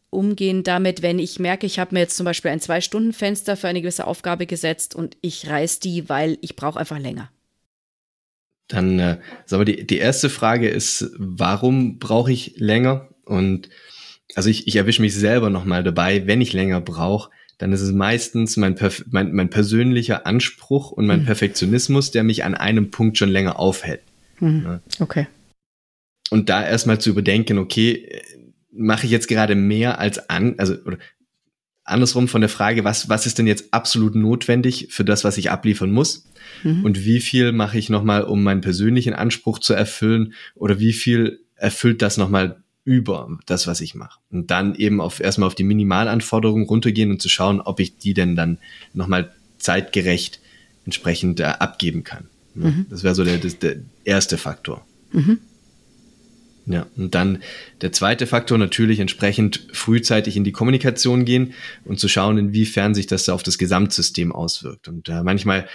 Speaker 2: umgehen damit, wenn ich merke, ich habe mir jetzt zum Beispiel ein Zwei-Stunden-Fenster für eine gewisse Aufgabe gesetzt und ich reiß die, weil ich brauche einfach länger?
Speaker 1: Dann, äh, sagen wir, die, die erste Frage ist, warum brauche ich länger? Und also ich, ich erwische mich selber nochmal dabei, wenn ich länger brauche, dann ist es meistens mein, mein, mein persönlicher Anspruch und mein mhm. Perfektionismus, der mich an einem Punkt schon länger aufhält.
Speaker 2: Mhm. Ja. Okay.
Speaker 1: Und da erstmal zu überdenken, okay, mache ich jetzt gerade mehr als an, also oder andersrum von der Frage, was, was ist denn jetzt absolut notwendig für das, was ich abliefern muss? Mhm. Und wie viel mache ich nochmal, um meinen persönlichen Anspruch zu erfüllen? Oder wie viel erfüllt das nochmal über das, was ich mache? Und dann eben auf, erstmal auf die Minimalanforderungen runtergehen und zu schauen, ob ich die denn dann nochmal zeitgerecht entsprechend äh, abgeben kann. Mhm. Das wäre so der, das, der erste Faktor. Mhm. Ja, und dann der zweite Faktor natürlich entsprechend frühzeitig in die Kommunikation gehen und zu schauen, inwiefern sich das auf das Gesamtsystem auswirkt. Und äh, manchmal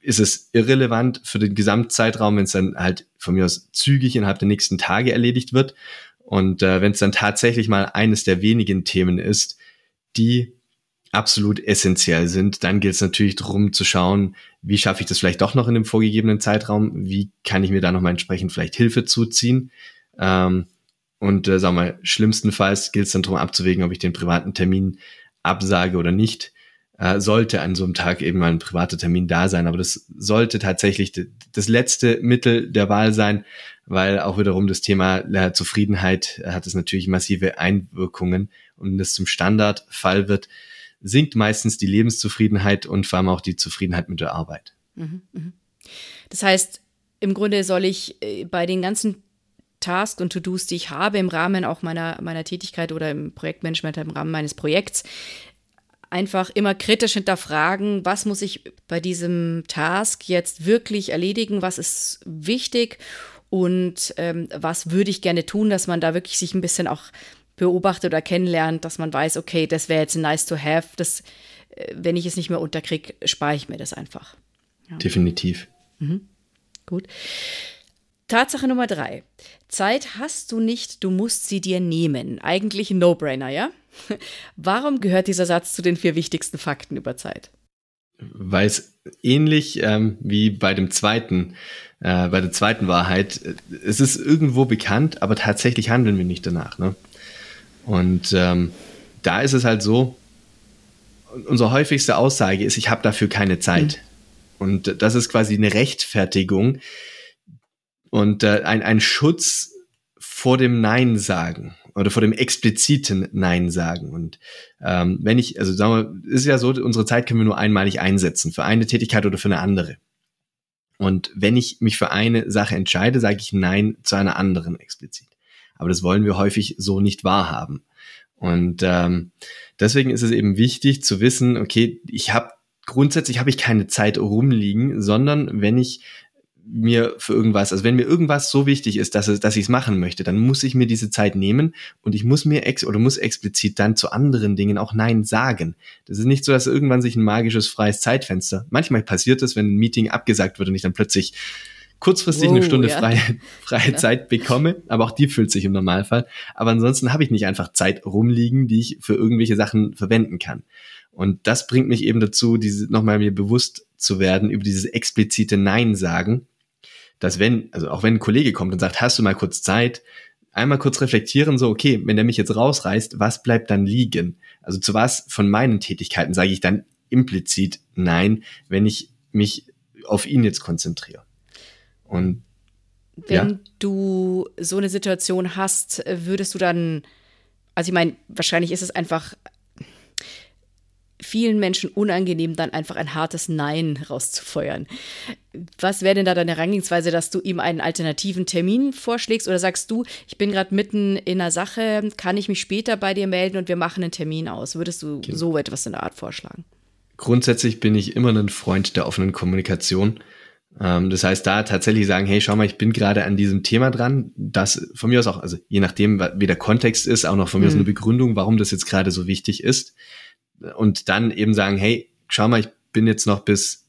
Speaker 1: ist es irrelevant für den Gesamtzeitraum, wenn es dann halt von mir aus zügig innerhalb der nächsten Tage erledigt wird. Und äh, wenn es dann tatsächlich mal eines der wenigen Themen ist, die absolut essentiell sind, dann gilt es natürlich darum zu schauen, wie schaffe ich das vielleicht doch noch in dem vorgegebenen Zeitraum, wie kann ich mir da nochmal entsprechend vielleicht Hilfe zuziehen, ähm, und äh, wir mal, schlimmstenfalls gilt es dann darum abzuwägen, ob ich den privaten Termin absage oder nicht. Äh, sollte an so einem Tag eben mal ein privater Termin da sein, aber das sollte tatsächlich das letzte Mittel der Wahl sein, weil auch wiederum das Thema äh, Zufriedenheit äh, hat es natürlich massive Einwirkungen und wenn das zum Standardfall wird, sinkt meistens die Lebenszufriedenheit und vor allem auch die Zufriedenheit mit der Arbeit. Mhm,
Speaker 2: mhm. Das heißt, im Grunde soll ich äh, bei den ganzen Tasks und To-Dos, die ich habe im Rahmen auch meiner, meiner Tätigkeit oder im Projektmanagement, im Rahmen meines Projekts, einfach immer kritisch hinterfragen, was muss ich bei diesem Task jetzt wirklich erledigen, was ist wichtig und ähm, was würde ich gerne tun, dass man da wirklich sich ein bisschen auch beobachtet oder kennenlernt, dass man weiß, okay, das wäre jetzt nice to have, das, äh, wenn ich es nicht mehr unterkriege, spare ich mir das einfach.
Speaker 1: Ja. Definitiv. Mhm.
Speaker 2: Gut. Tatsache Nummer drei. Zeit hast du nicht, du musst sie dir nehmen. Eigentlich ein No-Brainer, ja? Warum gehört dieser Satz zu den vier wichtigsten Fakten über Zeit?
Speaker 1: Weil es ähnlich ähm, wie bei dem zweiten, äh, bei der zweiten Wahrheit, es ist irgendwo bekannt, aber tatsächlich handeln wir nicht danach. Ne? Und ähm, da ist es halt so, unsere häufigste Aussage ist, ich habe dafür keine Zeit. Mhm. Und das ist quasi eine Rechtfertigung, und äh, ein, ein Schutz vor dem Nein sagen oder vor dem expliziten Nein sagen. Und ähm, wenn ich, also sagen wir, ist ja so, unsere Zeit können wir nur einmalig einsetzen, für eine Tätigkeit oder für eine andere. Und wenn ich mich für eine Sache entscheide, sage ich Nein zu einer anderen explizit. Aber das wollen wir häufig so nicht wahrhaben. Und ähm, deswegen ist es eben wichtig zu wissen, okay, ich habe grundsätzlich habe ich keine Zeit rumliegen, sondern wenn ich mir für irgendwas, also wenn mir irgendwas so wichtig ist, dass, es, dass ich es machen möchte, dann muss ich mir diese Zeit nehmen und ich muss mir ex oder muss explizit dann zu anderen Dingen auch Nein sagen. Das ist nicht so, dass irgendwann sich ein magisches freies Zeitfenster. Manchmal passiert es, wenn ein Meeting abgesagt wird und ich dann plötzlich kurzfristig wow, eine Stunde ja. freie, freie ja. Zeit bekomme, aber auch die füllt sich im Normalfall. Aber ansonsten habe ich nicht einfach Zeit rumliegen, die ich für irgendwelche Sachen verwenden kann. Und das bringt mich eben dazu, diese nochmal mir bewusst zu werden über dieses explizite Nein sagen dass wenn, also auch wenn ein Kollege kommt und sagt, hast du mal kurz Zeit, einmal kurz reflektieren, so, okay, wenn der mich jetzt rausreißt, was bleibt dann liegen? Also zu was von meinen Tätigkeiten sage ich dann implizit nein, wenn ich mich auf ihn jetzt konzentriere. Und
Speaker 2: wenn ja? du so eine Situation hast, würdest du dann, also ich meine, wahrscheinlich ist es einfach vielen Menschen unangenehm, dann einfach ein hartes Nein rauszufeuern. Was wäre denn da deine Herangehensweise, dass du ihm einen alternativen Termin vorschlägst oder sagst du, ich bin gerade mitten in einer Sache, kann ich mich später bei dir melden und wir machen einen Termin aus? Würdest du genau. so etwas in der Art vorschlagen?
Speaker 1: Grundsätzlich bin ich immer ein Freund der offenen Kommunikation. Ähm, das heißt, da tatsächlich sagen, hey, schau mal, ich bin gerade an diesem Thema dran. Das von mir aus auch, also je nachdem, wie der Kontext ist, auch noch von mir aus mhm. eine Begründung, warum das jetzt gerade so wichtig ist und dann eben sagen, hey, schau mal, ich bin jetzt noch bis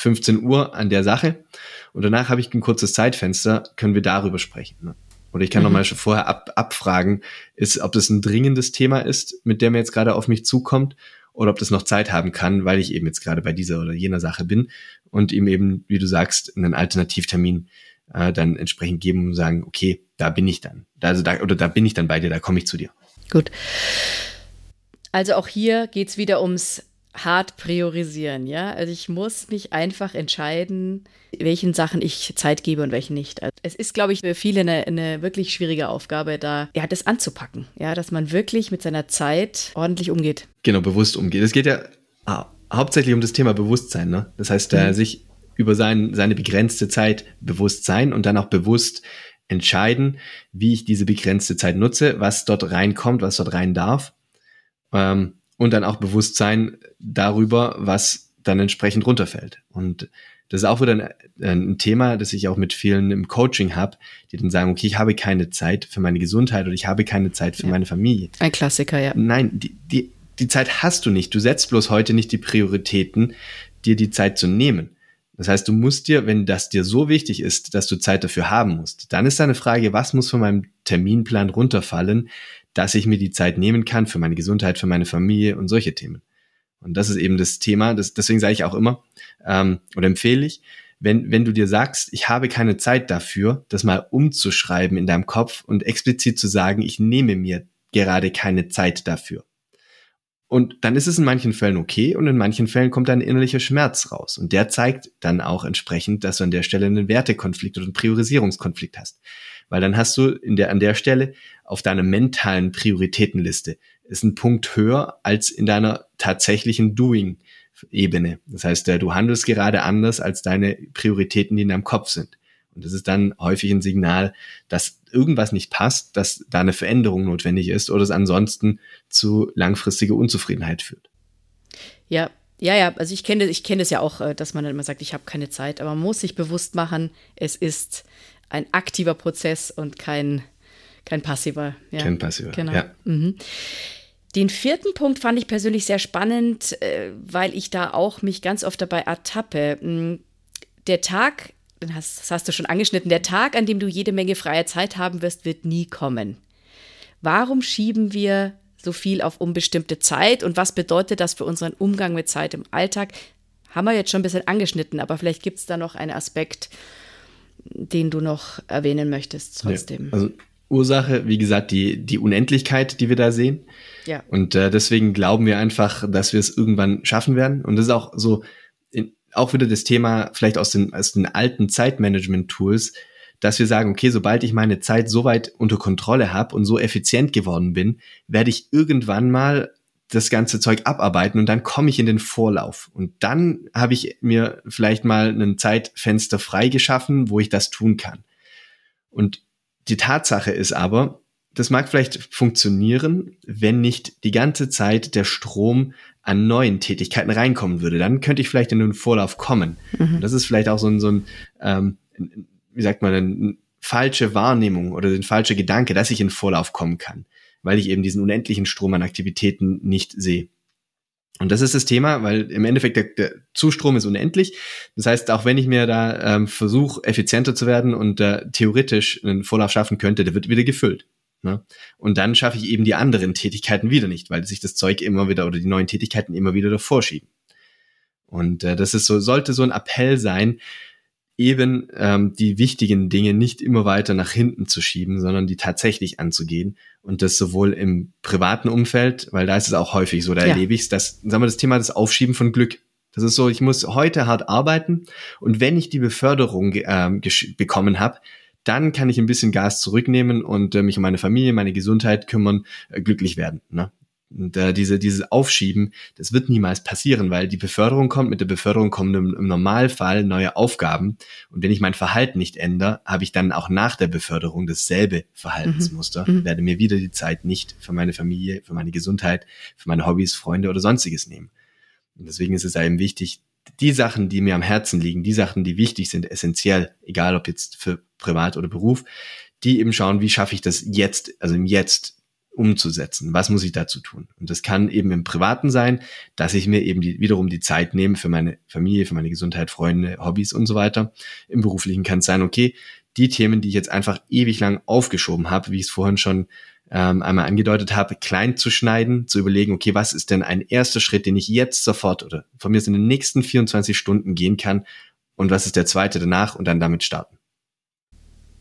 Speaker 1: 15 Uhr an der Sache und danach habe ich ein kurzes Zeitfenster, können wir darüber sprechen. Ne? Oder ich kann mhm. nochmal schon vorher ab, abfragen, ist, ob das ein dringendes Thema ist, mit dem er jetzt gerade auf mich zukommt, oder ob das noch Zeit haben kann, weil ich eben jetzt gerade bei dieser oder jener Sache bin und ihm eben, wie du sagst, einen Alternativtermin äh, dann entsprechend geben und sagen, okay, da bin ich dann. Also da, oder da bin ich dann bei dir, da komme ich zu dir.
Speaker 2: Gut. Also auch hier geht es wieder ums hart priorisieren, ja. Also ich muss mich einfach entscheiden, welchen Sachen ich Zeit gebe und welchen nicht. Also es ist, glaube ich, für viele eine, eine, wirklich schwierige Aufgabe, da ja das anzupacken, ja, dass man wirklich mit seiner Zeit ordentlich umgeht.
Speaker 1: Genau, bewusst umgeht. Es geht ja ah, hauptsächlich um das Thema Bewusstsein, ne? Das heißt, äh, mhm. sich über sein, seine begrenzte Zeit bewusst sein und dann auch bewusst entscheiden, wie ich diese begrenzte Zeit nutze, was dort reinkommt, was dort rein darf ähm, und dann auch Bewusstsein darüber, was dann entsprechend runterfällt. Und das ist auch wieder ein, ein Thema, das ich auch mit vielen im Coaching habe, die dann sagen, okay, ich habe keine Zeit für meine Gesundheit oder ich habe keine Zeit für ja. meine Familie.
Speaker 2: Ein Klassiker, ja.
Speaker 1: Nein, die, die, die Zeit hast du nicht. Du setzt bloß heute nicht die Prioritäten, dir die Zeit zu nehmen. Das heißt, du musst dir, wenn das dir so wichtig ist, dass du Zeit dafür haben musst, dann ist deine Frage, was muss von meinem Terminplan runterfallen, dass ich mir die Zeit nehmen kann für meine Gesundheit, für meine Familie und solche Themen. Und das ist eben das Thema. Das, deswegen sage ich auch immer ähm, oder empfehle ich, wenn, wenn du dir sagst, ich habe keine Zeit dafür, das mal umzuschreiben in deinem Kopf und explizit zu sagen, ich nehme mir gerade keine Zeit dafür. Und dann ist es in manchen Fällen okay und in manchen Fällen kommt ein innerlicher Schmerz raus. Und der zeigt dann auch entsprechend, dass du an der Stelle einen Wertekonflikt oder einen Priorisierungskonflikt hast. Weil dann hast du in der, an der Stelle auf deiner mentalen Prioritätenliste ist ein Punkt höher als in deiner tatsächlichen Doing-Ebene. Das heißt, äh, du handelst gerade anders als deine Prioritäten, die in deinem Kopf sind. Und das ist dann häufig ein Signal, dass irgendwas nicht passt, dass da eine Veränderung notwendig ist oder es ansonsten zu langfristiger Unzufriedenheit führt.
Speaker 2: Ja, ja, ja, also ich kenne ich kenne es ja auch, äh, dass man dann immer sagt, ich habe keine Zeit, aber man muss sich bewusst machen, es ist ein aktiver Prozess und kein, kein passiver.
Speaker 1: Ja. Kein passiver,
Speaker 2: genau.
Speaker 1: ja.
Speaker 2: Mhm. Den vierten Punkt fand ich persönlich sehr spannend, äh, weil ich da auch mich ganz oft dabei ertappe. Mm, der Tag, das hast du schon angeschnitten, der Tag, an dem du jede Menge freie Zeit haben wirst, wird nie kommen. Warum schieben wir so viel auf unbestimmte Zeit und was bedeutet das für unseren Umgang mit Zeit im Alltag? Haben wir jetzt schon ein bisschen angeschnitten, aber vielleicht gibt es da noch einen Aspekt, den du noch erwähnen möchtest trotzdem.
Speaker 1: Ja, also Ursache, wie gesagt, die, die Unendlichkeit, die wir da sehen. Ja. Und äh, deswegen glauben wir einfach, dass wir es irgendwann schaffen werden. Und das ist auch so, in, auch wieder das Thema vielleicht aus den, aus den alten Zeitmanagement-Tools, dass wir sagen, okay, sobald ich meine Zeit so weit unter Kontrolle habe und so effizient geworden bin, werde ich irgendwann mal das ganze Zeug abarbeiten und dann komme ich in den Vorlauf. Und dann habe ich mir vielleicht mal ein Zeitfenster freigeschaffen, wo ich das tun kann. Und die Tatsache ist aber, das mag vielleicht funktionieren, wenn nicht die ganze Zeit der Strom an neuen Tätigkeiten reinkommen würde. Dann könnte ich vielleicht in den Vorlauf kommen. Mhm. das ist vielleicht auch so ein, so ein ähm, wie sagt man, eine falsche Wahrnehmung oder ein falscher Gedanke, dass ich in den Vorlauf kommen kann, weil ich eben diesen unendlichen Strom an Aktivitäten nicht sehe. Und das ist das Thema, weil im Endeffekt der, der Zustrom ist unendlich. Das heißt, auch wenn ich mir da ähm, versuche, effizienter zu werden und äh, theoretisch einen Vorlauf schaffen könnte, der wird wieder gefüllt. Ne? Und dann schaffe ich eben die anderen Tätigkeiten wieder nicht, weil sich das Zeug immer wieder oder die neuen Tätigkeiten immer wieder davor schieben. Und äh, das ist so, sollte so ein Appell sein, eben ähm, die wichtigen Dinge nicht immer weiter nach hinten zu schieben, sondern die tatsächlich anzugehen. Und das sowohl im privaten Umfeld, weil da ist es auch häufig so, da ja. erlebe ich es, das, sagen wir, das Thema des Aufschieben von Glück. Das ist so, ich muss heute hart arbeiten und wenn ich die Beförderung ähm, bekommen habe, dann kann ich ein bisschen Gas zurücknehmen und äh, mich um meine Familie, meine Gesundheit kümmern, äh, glücklich werden. Ne? Und äh, diese, dieses Aufschieben, das wird niemals passieren, weil die Beförderung kommt, mit der Beförderung kommen im, im Normalfall neue Aufgaben. Und wenn ich mein Verhalten nicht ändere, habe ich dann auch nach der Beförderung dasselbe Verhaltensmuster, mhm. mhm. werde mir wieder die Zeit nicht für meine Familie, für meine Gesundheit, für meine Hobbys, Freunde oder sonstiges nehmen. Und deswegen ist es eben wichtig, die Sachen, die mir am Herzen liegen, die Sachen, die wichtig sind, essentiell, egal ob jetzt für Privat oder Beruf, die eben schauen, wie schaffe ich das jetzt, also im Jetzt umzusetzen. Was muss ich dazu tun? Und das kann eben im Privaten sein, dass ich mir eben die, wiederum die Zeit nehme für meine Familie, für meine Gesundheit, Freunde, Hobbys und so weiter. Im Beruflichen kann es sein, okay, die Themen, die ich jetzt einfach ewig lang aufgeschoben habe, wie ich es vorhin schon ähm, einmal angedeutet habe, klein zu schneiden, zu überlegen, okay, was ist denn ein erster Schritt, den ich jetzt sofort oder von mir in den nächsten 24 Stunden gehen kann und was ist der zweite danach und dann damit starten.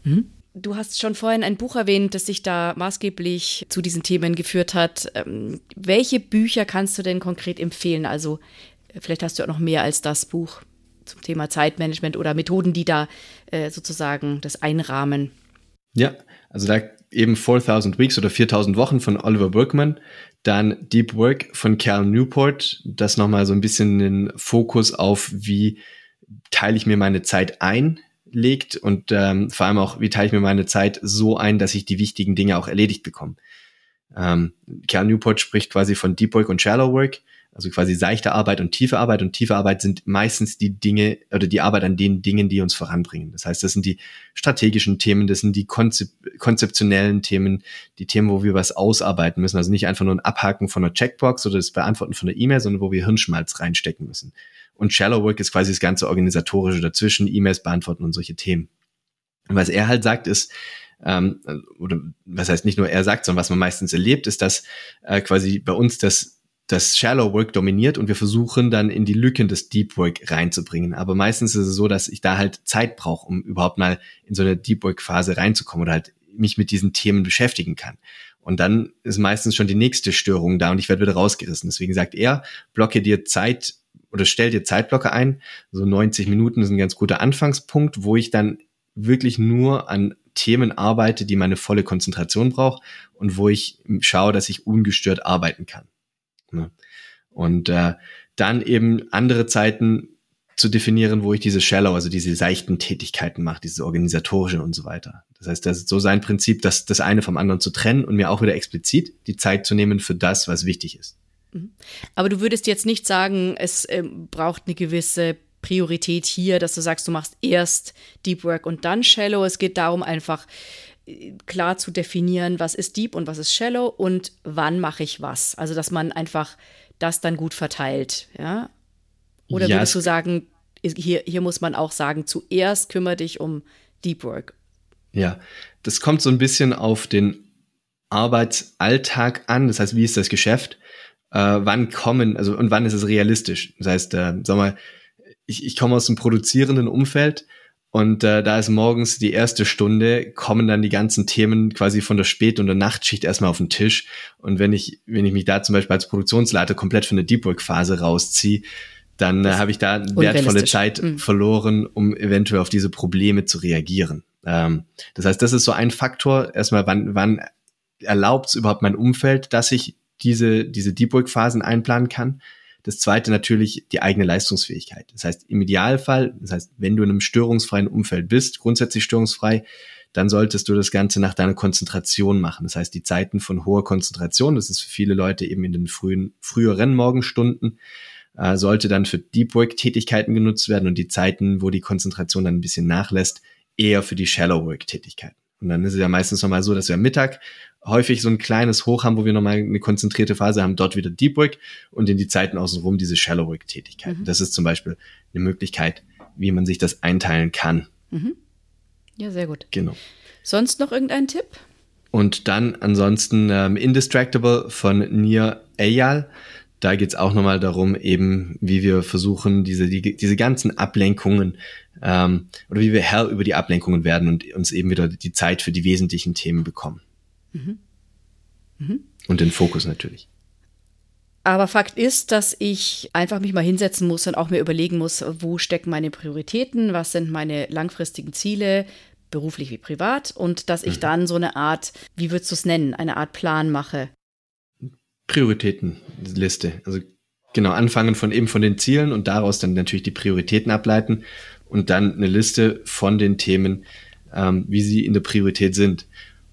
Speaker 2: Mhm. Du hast schon vorhin ein Buch erwähnt, das sich da maßgeblich zu diesen Themen geführt hat. Ähm, welche Bücher kannst du denn konkret empfehlen? Also vielleicht hast du auch noch mehr als das Buch zum Thema Zeitmanagement oder Methoden, die da äh, sozusagen das einrahmen.
Speaker 1: Ja, also da eben 4000 Weeks oder 4000 Wochen von Oliver Berkman, dann Deep Work von Cal Newport, das nochmal so ein bisschen den Fokus auf, wie teile ich mir meine Zeit ein, legt und ähm, vor allem auch, wie teile ich mir meine Zeit so ein, dass ich die wichtigen Dinge auch erledigt bekomme. Ähm, Cal Newport spricht quasi von Deep Work und Shallow Work, also quasi seichte Arbeit und tiefe Arbeit. Und tiefe Arbeit sind meistens die Dinge oder die Arbeit an den Dingen, die uns voranbringen. Das heißt, das sind die strategischen Themen, das sind die konzep konzeptionellen Themen, die Themen, wo wir was ausarbeiten müssen. Also nicht einfach nur ein Abhaken von einer Checkbox oder das Beantworten von einer E-Mail, sondern wo wir Hirnschmalz reinstecken müssen. Und Shallow Work ist quasi das ganze organisatorische dazwischen, E-Mails beantworten und solche Themen. Und was er halt sagt ist, ähm, oder was heißt nicht nur er sagt, sondern was man meistens erlebt, ist, dass äh, quasi bei uns das das Shallow Work dominiert und wir versuchen dann in die Lücken des Deep Work reinzubringen. Aber meistens ist es so, dass ich da halt Zeit brauche, um überhaupt mal in so eine Deep Work Phase reinzukommen oder halt mich mit diesen Themen beschäftigen kann. Und dann ist meistens schon die nächste Störung da und ich werde wieder rausgerissen. Deswegen sagt er, blocke dir Zeit oder stell dir Zeitblocke ein. So 90 Minuten ist ein ganz guter Anfangspunkt, wo ich dann wirklich nur an Themen arbeite, die meine volle Konzentration braucht und wo ich schaue, dass ich ungestört arbeiten kann. Ne? Und äh, dann eben andere Zeiten zu definieren, wo ich diese Shallow, also diese seichten Tätigkeiten mache, diese organisatorische und so weiter. Das heißt, das ist so sein Prinzip, das, das eine vom anderen zu trennen und mir auch wieder explizit die Zeit zu nehmen für das, was wichtig ist.
Speaker 2: Mhm. Aber du würdest jetzt nicht sagen, es äh, braucht eine gewisse Priorität hier, dass du sagst, du machst erst Deep Work und dann Shallow. Es geht darum, einfach äh, klar zu definieren, was ist Deep und was ist Shallow und wann mache ich was. Also, dass man einfach das dann gut verteilt. Ja? Oder ja, würdest du sagen, hier, hier muss man auch sagen, zuerst kümmere dich um Deep Work?
Speaker 1: Ja, das kommt so ein bisschen auf den Arbeitsalltag an. Das heißt, wie ist das Geschäft? Äh, wann kommen, also und wann ist es realistisch. Das heißt, äh, sag mal, ich, ich komme aus dem produzierenden Umfeld und äh, da ist morgens die erste Stunde, kommen dann die ganzen Themen quasi von der Spät- und der Nachtschicht erstmal auf den Tisch. Und wenn ich, wenn ich mich da zum Beispiel als Produktionsleiter komplett von der Deep Work-Phase rausziehe, dann äh, habe ich da wertvolle Zeit mhm. verloren, um eventuell auf diese Probleme zu reagieren. Ähm, das heißt, das ist so ein Faktor. Erstmal, wann, wann erlaubt es überhaupt mein Umfeld, dass ich diese, diese Deep Work Phasen einplanen kann. Das zweite natürlich die eigene Leistungsfähigkeit. Das heißt, im Idealfall, das heißt, wenn du in einem störungsfreien Umfeld bist, grundsätzlich störungsfrei, dann solltest du das Ganze nach deiner Konzentration machen. Das heißt, die Zeiten von hoher Konzentration, das ist für viele Leute eben in den frühen, früheren Morgenstunden, äh, sollte dann für Deep Work Tätigkeiten genutzt werden und die Zeiten, wo die Konzentration dann ein bisschen nachlässt, eher für die Shallow Work Tätigkeiten. Und dann ist es ja meistens nochmal so, dass wir am Mittag häufig so ein kleines Hoch haben, wo wir nochmal eine konzentrierte Phase haben, dort wieder Deep Work und in die Zeiten außenrum diese Shallow Work Tätigkeiten. Mhm. Das ist zum Beispiel eine Möglichkeit, wie man sich das einteilen kann.
Speaker 2: Mhm. Ja, sehr gut.
Speaker 1: Genau.
Speaker 2: Sonst noch irgendein Tipp?
Speaker 1: Und dann ansonsten ähm, Indistractable von Nir Eyal. Da geht's auch nochmal darum, eben, wie wir versuchen, diese, die, diese ganzen Ablenkungen ähm, oder wie wir Herr über die Ablenkungen werden und uns eben wieder die Zeit für die wesentlichen Themen bekommen. Mhm. Mhm. Und den Fokus natürlich.
Speaker 2: Aber Fakt ist, dass ich einfach mich mal hinsetzen muss und auch mir überlegen muss, wo stecken meine Prioritäten, was sind meine langfristigen Ziele, beruflich wie privat, und dass ich mhm. dann so eine Art, wie würdest du es nennen, eine Art Plan mache.
Speaker 1: Prioritätenliste. Also genau, anfangen von eben von den Zielen und daraus dann natürlich die Prioritäten ableiten und dann eine Liste von den Themen, ähm, wie sie in der Priorität sind.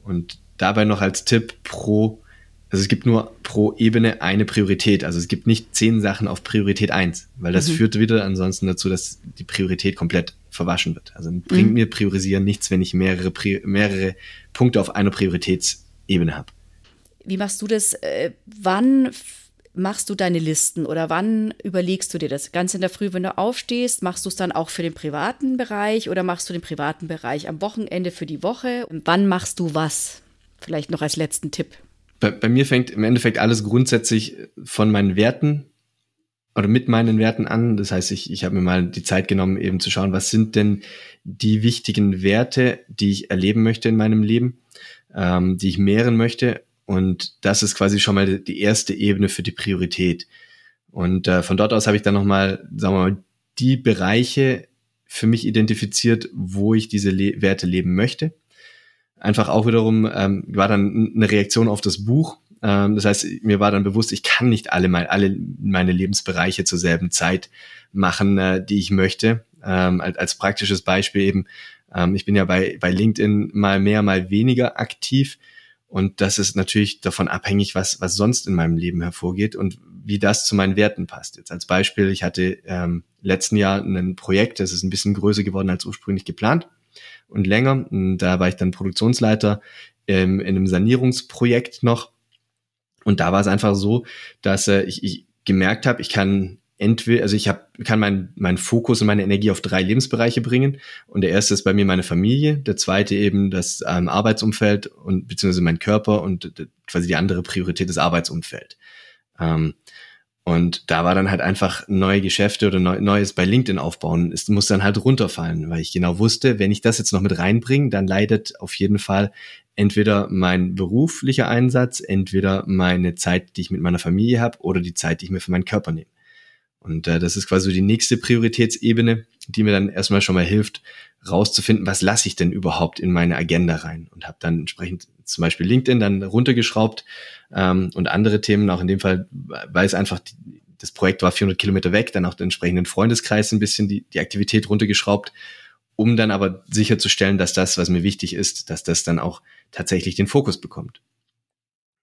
Speaker 1: Und dabei noch als Tipp pro, also es gibt nur pro Ebene eine Priorität. Also es gibt nicht zehn Sachen auf Priorität eins, weil das mhm. führt wieder ansonsten dazu, dass die Priorität komplett verwaschen wird. Also bringt mhm. mir Priorisieren nichts, wenn ich mehrere, mehrere Punkte auf einer Prioritätsebene habe.
Speaker 2: Wie machst du das? Äh, wann machst du deine Listen oder wann überlegst du dir das? Ganz in der Früh, wenn du aufstehst, machst du es dann auch für den privaten Bereich oder machst du den privaten Bereich am Wochenende für die Woche? Wann machst du was? Vielleicht noch als letzten Tipp.
Speaker 1: Bei, bei mir fängt im Endeffekt alles grundsätzlich von meinen Werten oder mit meinen Werten an. Das heißt, ich, ich habe mir mal die Zeit genommen, eben zu schauen, was sind denn die wichtigen Werte, die ich erleben möchte in meinem Leben, ähm, die ich mehren möchte und das ist quasi schon mal die erste Ebene für die Priorität. Und äh, von dort aus habe ich dann nochmal, sagen wir mal, die Bereiche für mich identifiziert, wo ich diese Le Werte leben möchte. Einfach auch wiederum ähm, war dann eine Reaktion auf das Buch. Ähm, das heißt, mir war dann bewusst, ich kann nicht alle, mein, alle meine Lebensbereiche zur selben Zeit machen, äh, die ich möchte. Ähm, als, als praktisches Beispiel eben, ähm, ich bin ja bei, bei LinkedIn mal mehr, mal weniger aktiv und das ist natürlich davon abhängig, was, was sonst in meinem Leben hervorgeht und wie das zu meinen Werten passt. Jetzt als Beispiel, ich hatte ähm, letzten Jahr ein Projekt, das ist ein bisschen größer geworden als ursprünglich geplant und länger. Und da war ich dann Produktionsleiter ähm, in einem Sanierungsprojekt noch. Und da war es einfach so, dass äh, ich, ich gemerkt habe, ich kann entweder, also ich hab, kann meinen mein Fokus und meine Energie auf drei Lebensbereiche bringen. Und der erste ist bei mir meine Familie, der zweite eben das ähm, Arbeitsumfeld und beziehungsweise mein Körper und quasi die andere Priorität das Arbeitsumfeld. Ähm, und da war dann halt einfach neue Geschäfte oder neu, Neues bei LinkedIn aufbauen. Es muss dann halt runterfallen, weil ich genau wusste, wenn ich das jetzt noch mit reinbringe, dann leidet auf jeden Fall entweder mein beruflicher Einsatz, entweder meine Zeit, die ich mit meiner Familie habe oder die Zeit, die ich mir für meinen Körper nehme. Und äh, das ist quasi die nächste Prioritätsebene, die mir dann erstmal schon mal hilft, rauszufinden, was lasse ich denn überhaupt in meine Agenda rein. Und habe dann entsprechend zum Beispiel LinkedIn dann runtergeschraubt ähm, und andere Themen, auch in dem Fall, weil es einfach, die, das Projekt war 400 Kilometer weg, dann auch den entsprechenden Freundeskreis ein bisschen die, die Aktivität runtergeschraubt, um dann aber sicherzustellen, dass das, was mir wichtig ist, dass das dann auch tatsächlich den Fokus bekommt.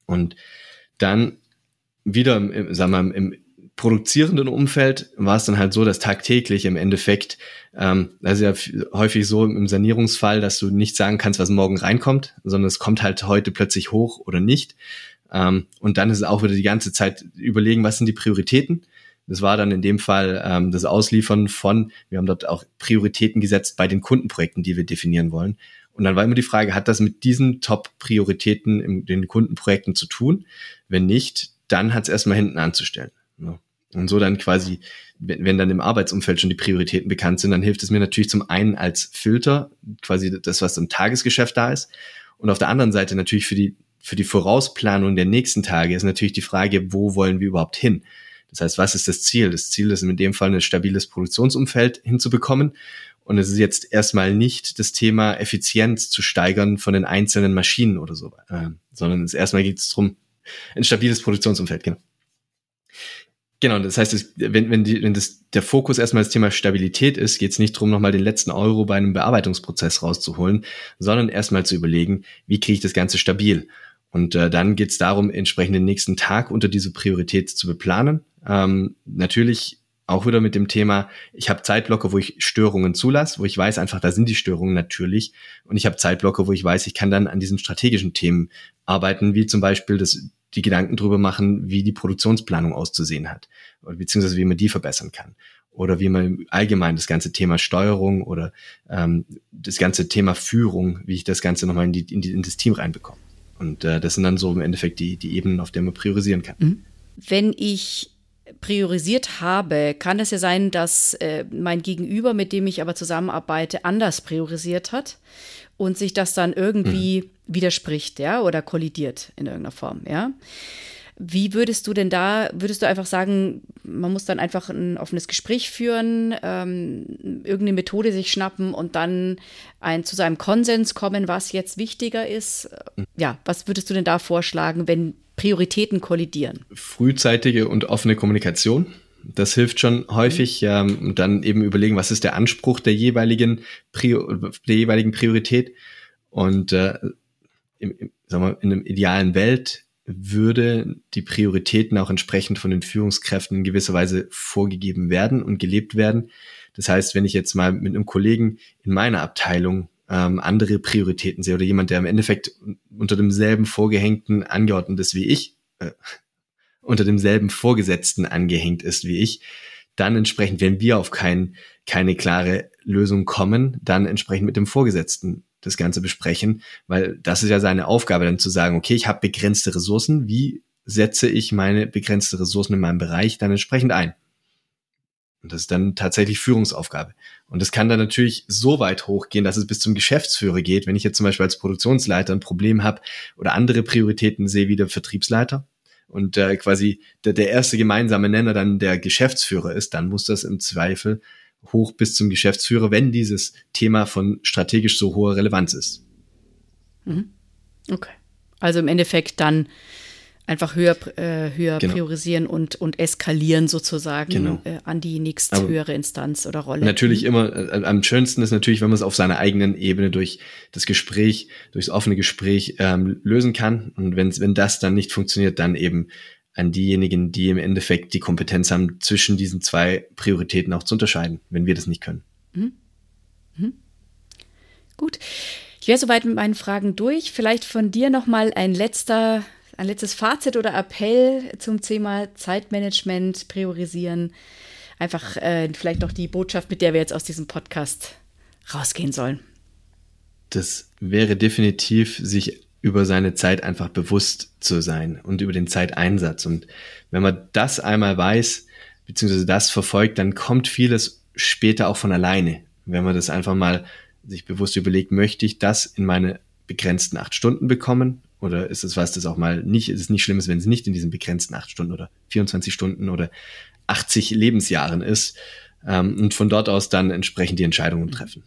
Speaker 1: Und dann wieder, sagen wir, mal, im, produzierenden Umfeld war es dann halt so, dass tagtäglich im Endeffekt, ähm, also ja häufig so im Sanierungsfall, dass du nicht sagen kannst, was morgen reinkommt, sondern es kommt halt heute plötzlich hoch oder nicht. Ähm, und dann ist es auch wieder die ganze Zeit überlegen, was sind die Prioritäten. Das war dann in dem Fall ähm, das Ausliefern von, wir haben dort auch Prioritäten gesetzt bei den Kundenprojekten, die wir definieren wollen. Und dann war immer die Frage, hat das mit diesen Top-Prioritäten in den Kundenprojekten zu tun? Wenn nicht, dann hat es erstmal hinten anzustellen. Ne? Und so dann quasi, wenn, wenn dann im Arbeitsumfeld schon die Prioritäten bekannt sind, dann hilft es mir natürlich zum einen als Filter, quasi das, was im Tagesgeschäft da ist. Und auf der anderen Seite natürlich für die, für die Vorausplanung der nächsten Tage ist natürlich die Frage, wo wollen wir überhaupt hin? Das heißt, was ist das Ziel? Das Ziel ist in dem Fall ein stabiles Produktionsumfeld hinzubekommen. Und es ist jetzt erstmal nicht das Thema Effizienz zu steigern von den einzelnen Maschinen oder so, äh, sondern es erstmal geht es darum, ein stabiles Produktionsumfeld, genau. Genau, das heißt, wenn, wenn, die, wenn das, der Fokus erstmal das Thema Stabilität ist, geht es nicht darum, nochmal den letzten Euro bei einem Bearbeitungsprozess rauszuholen, sondern erstmal zu überlegen, wie kriege ich das Ganze stabil. Und äh, dann geht es darum, entsprechend den nächsten Tag unter diese Priorität zu beplanen. Ähm, natürlich auch wieder mit dem Thema, ich habe Zeitblocke, wo ich Störungen zulasse, wo ich weiß einfach, da sind die Störungen natürlich. Und ich habe Zeitblocke, wo ich weiß, ich kann dann an diesen strategischen Themen arbeiten, wie zum Beispiel das die Gedanken drüber machen, wie die Produktionsplanung auszusehen hat, beziehungsweise wie man die verbessern kann. Oder wie man allgemein das ganze Thema Steuerung oder ähm, das ganze Thema Führung, wie ich das Ganze nochmal in, die, in, die, in das Team reinbekomme. Und äh, das sind dann so im Endeffekt die, die Ebenen, auf denen man priorisieren kann. Mhm.
Speaker 2: Wenn ich priorisiert habe, kann es ja sein, dass äh, mein Gegenüber, mit dem ich aber zusammenarbeite, anders priorisiert hat und sich das dann irgendwie mhm. widerspricht, ja, oder kollidiert in irgendeiner Form, ja. Wie würdest du denn da, würdest du einfach sagen, man muss dann einfach ein offenes Gespräch führen, ähm, irgendeine Methode sich schnappen und dann ein, zu seinem Konsens kommen, was jetzt wichtiger ist? Ja, was würdest du denn da vorschlagen, wenn Prioritäten kollidieren?
Speaker 1: Frühzeitige und offene Kommunikation. Das hilft schon häufig. Ähm, und dann eben überlegen, was ist der Anspruch der jeweiligen, Prior der jeweiligen Priorität. Und äh, im, im, sagen wir, in einer idealen Welt würde die Prioritäten auch entsprechend von den Führungskräften in gewisser Weise vorgegeben werden und gelebt werden. Das heißt, wenn ich jetzt mal mit einem Kollegen in meiner Abteilung ähm, andere Prioritäten sehe oder jemand, der im Endeffekt unter demselben Vorgehängten angeordnet ist wie ich, äh, unter demselben Vorgesetzten angehängt ist wie ich, dann entsprechend, wenn wir auf kein, keine klare Lösung kommen, dann entsprechend mit dem Vorgesetzten das Ganze besprechen, weil das ist ja seine Aufgabe, dann zu sagen, okay, ich habe begrenzte Ressourcen, wie setze ich meine begrenzte Ressourcen in meinem Bereich dann entsprechend ein? Und das ist dann tatsächlich Führungsaufgabe. Und das kann dann natürlich so weit hochgehen, dass es bis zum Geschäftsführer geht. Wenn ich jetzt zum Beispiel als Produktionsleiter ein Problem habe oder andere Prioritäten sehe wie der Vertriebsleiter und äh, quasi der, der erste gemeinsame Nenner dann der Geschäftsführer ist, dann muss das im Zweifel hoch bis zum Geschäftsführer, wenn dieses Thema von strategisch so hoher Relevanz ist.
Speaker 2: Mhm. Okay. Also im Endeffekt dann einfach höher, äh, höher genau. priorisieren und, und eskalieren sozusagen genau. äh, an die nächsthöhere Instanz oder Rolle.
Speaker 1: Natürlich mhm. immer, äh, am schönsten ist natürlich, wenn man es auf seiner eigenen Ebene durch das Gespräch, durchs offene Gespräch ähm, lösen kann. Und wenn, wenn das dann nicht funktioniert, dann eben an diejenigen, die im Endeffekt die Kompetenz haben, zwischen diesen zwei Prioritäten auch zu unterscheiden, wenn wir das nicht können. Mhm.
Speaker 2: Mhm. Gut. Ich wäre soweit mit meinen Fragen durch. Vielleicht von dir nochmal ein letzter, ein letztes Fazit oder Appell zum Thema Zeitmanagement, Priorisieren. Einfach äh, vielleicht noch die Botschaft, mit der wir jetzt aus diesem Podcast rausgehen sollen.
Speaker 1: Das wäre definitiv, sich über seine Zeit einfach bewusst zu sein und über den Zeiteinsatz. Und wenn man das einmal weiß, beziehungsweise das verfolgt, dann kommt vieles später auch von alleine. Wenn man das einfach mal sich bewusst überlegt, möchte ich das in meine begrenzten acht Stunden bekommen? Oder ist es was, das auch mal nicht, ist es nicht schlimm wenn es nicht in diesen begrenzten acht Stunden oder 24 Stunden oder 80 Lebensjahren ist? Ähm, und von dort aus dann entsprechend die Entscheidungen treffen.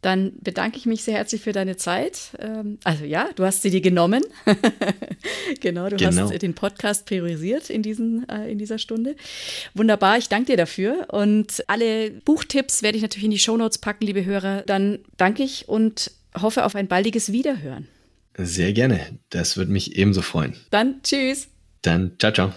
Speaker 2: Dann bedanke ich mich sehr herzlich für deine Zeit. Ähm, also ja, du hast sie dir genommen. genau, du genau. hast den Podcast priorisiert in, diesen, äh, in dieser Stunde. Wunderbar, ich danke dir dafür. Und alle Buchtipps werde ich natürlich in die Shownotes packen, liebe Hörer. Dann danke ich und hoffe auf ein baldiges Wiederhören.
Speaker 1: Sehr gerne. Das würde mich ebenso freuen.
Speaker 2: Dann tschüss.
Speaker 1: Dann ciao, ciao.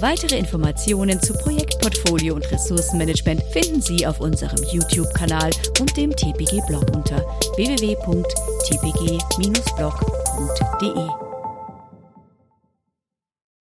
Speaker 2: Weitere Informationen zu Projektportfolio und Ressourcenmanagement finden Sie auf unserem YouTube-Kanal und dem TPG-Blog unter www.tpg-blog.de.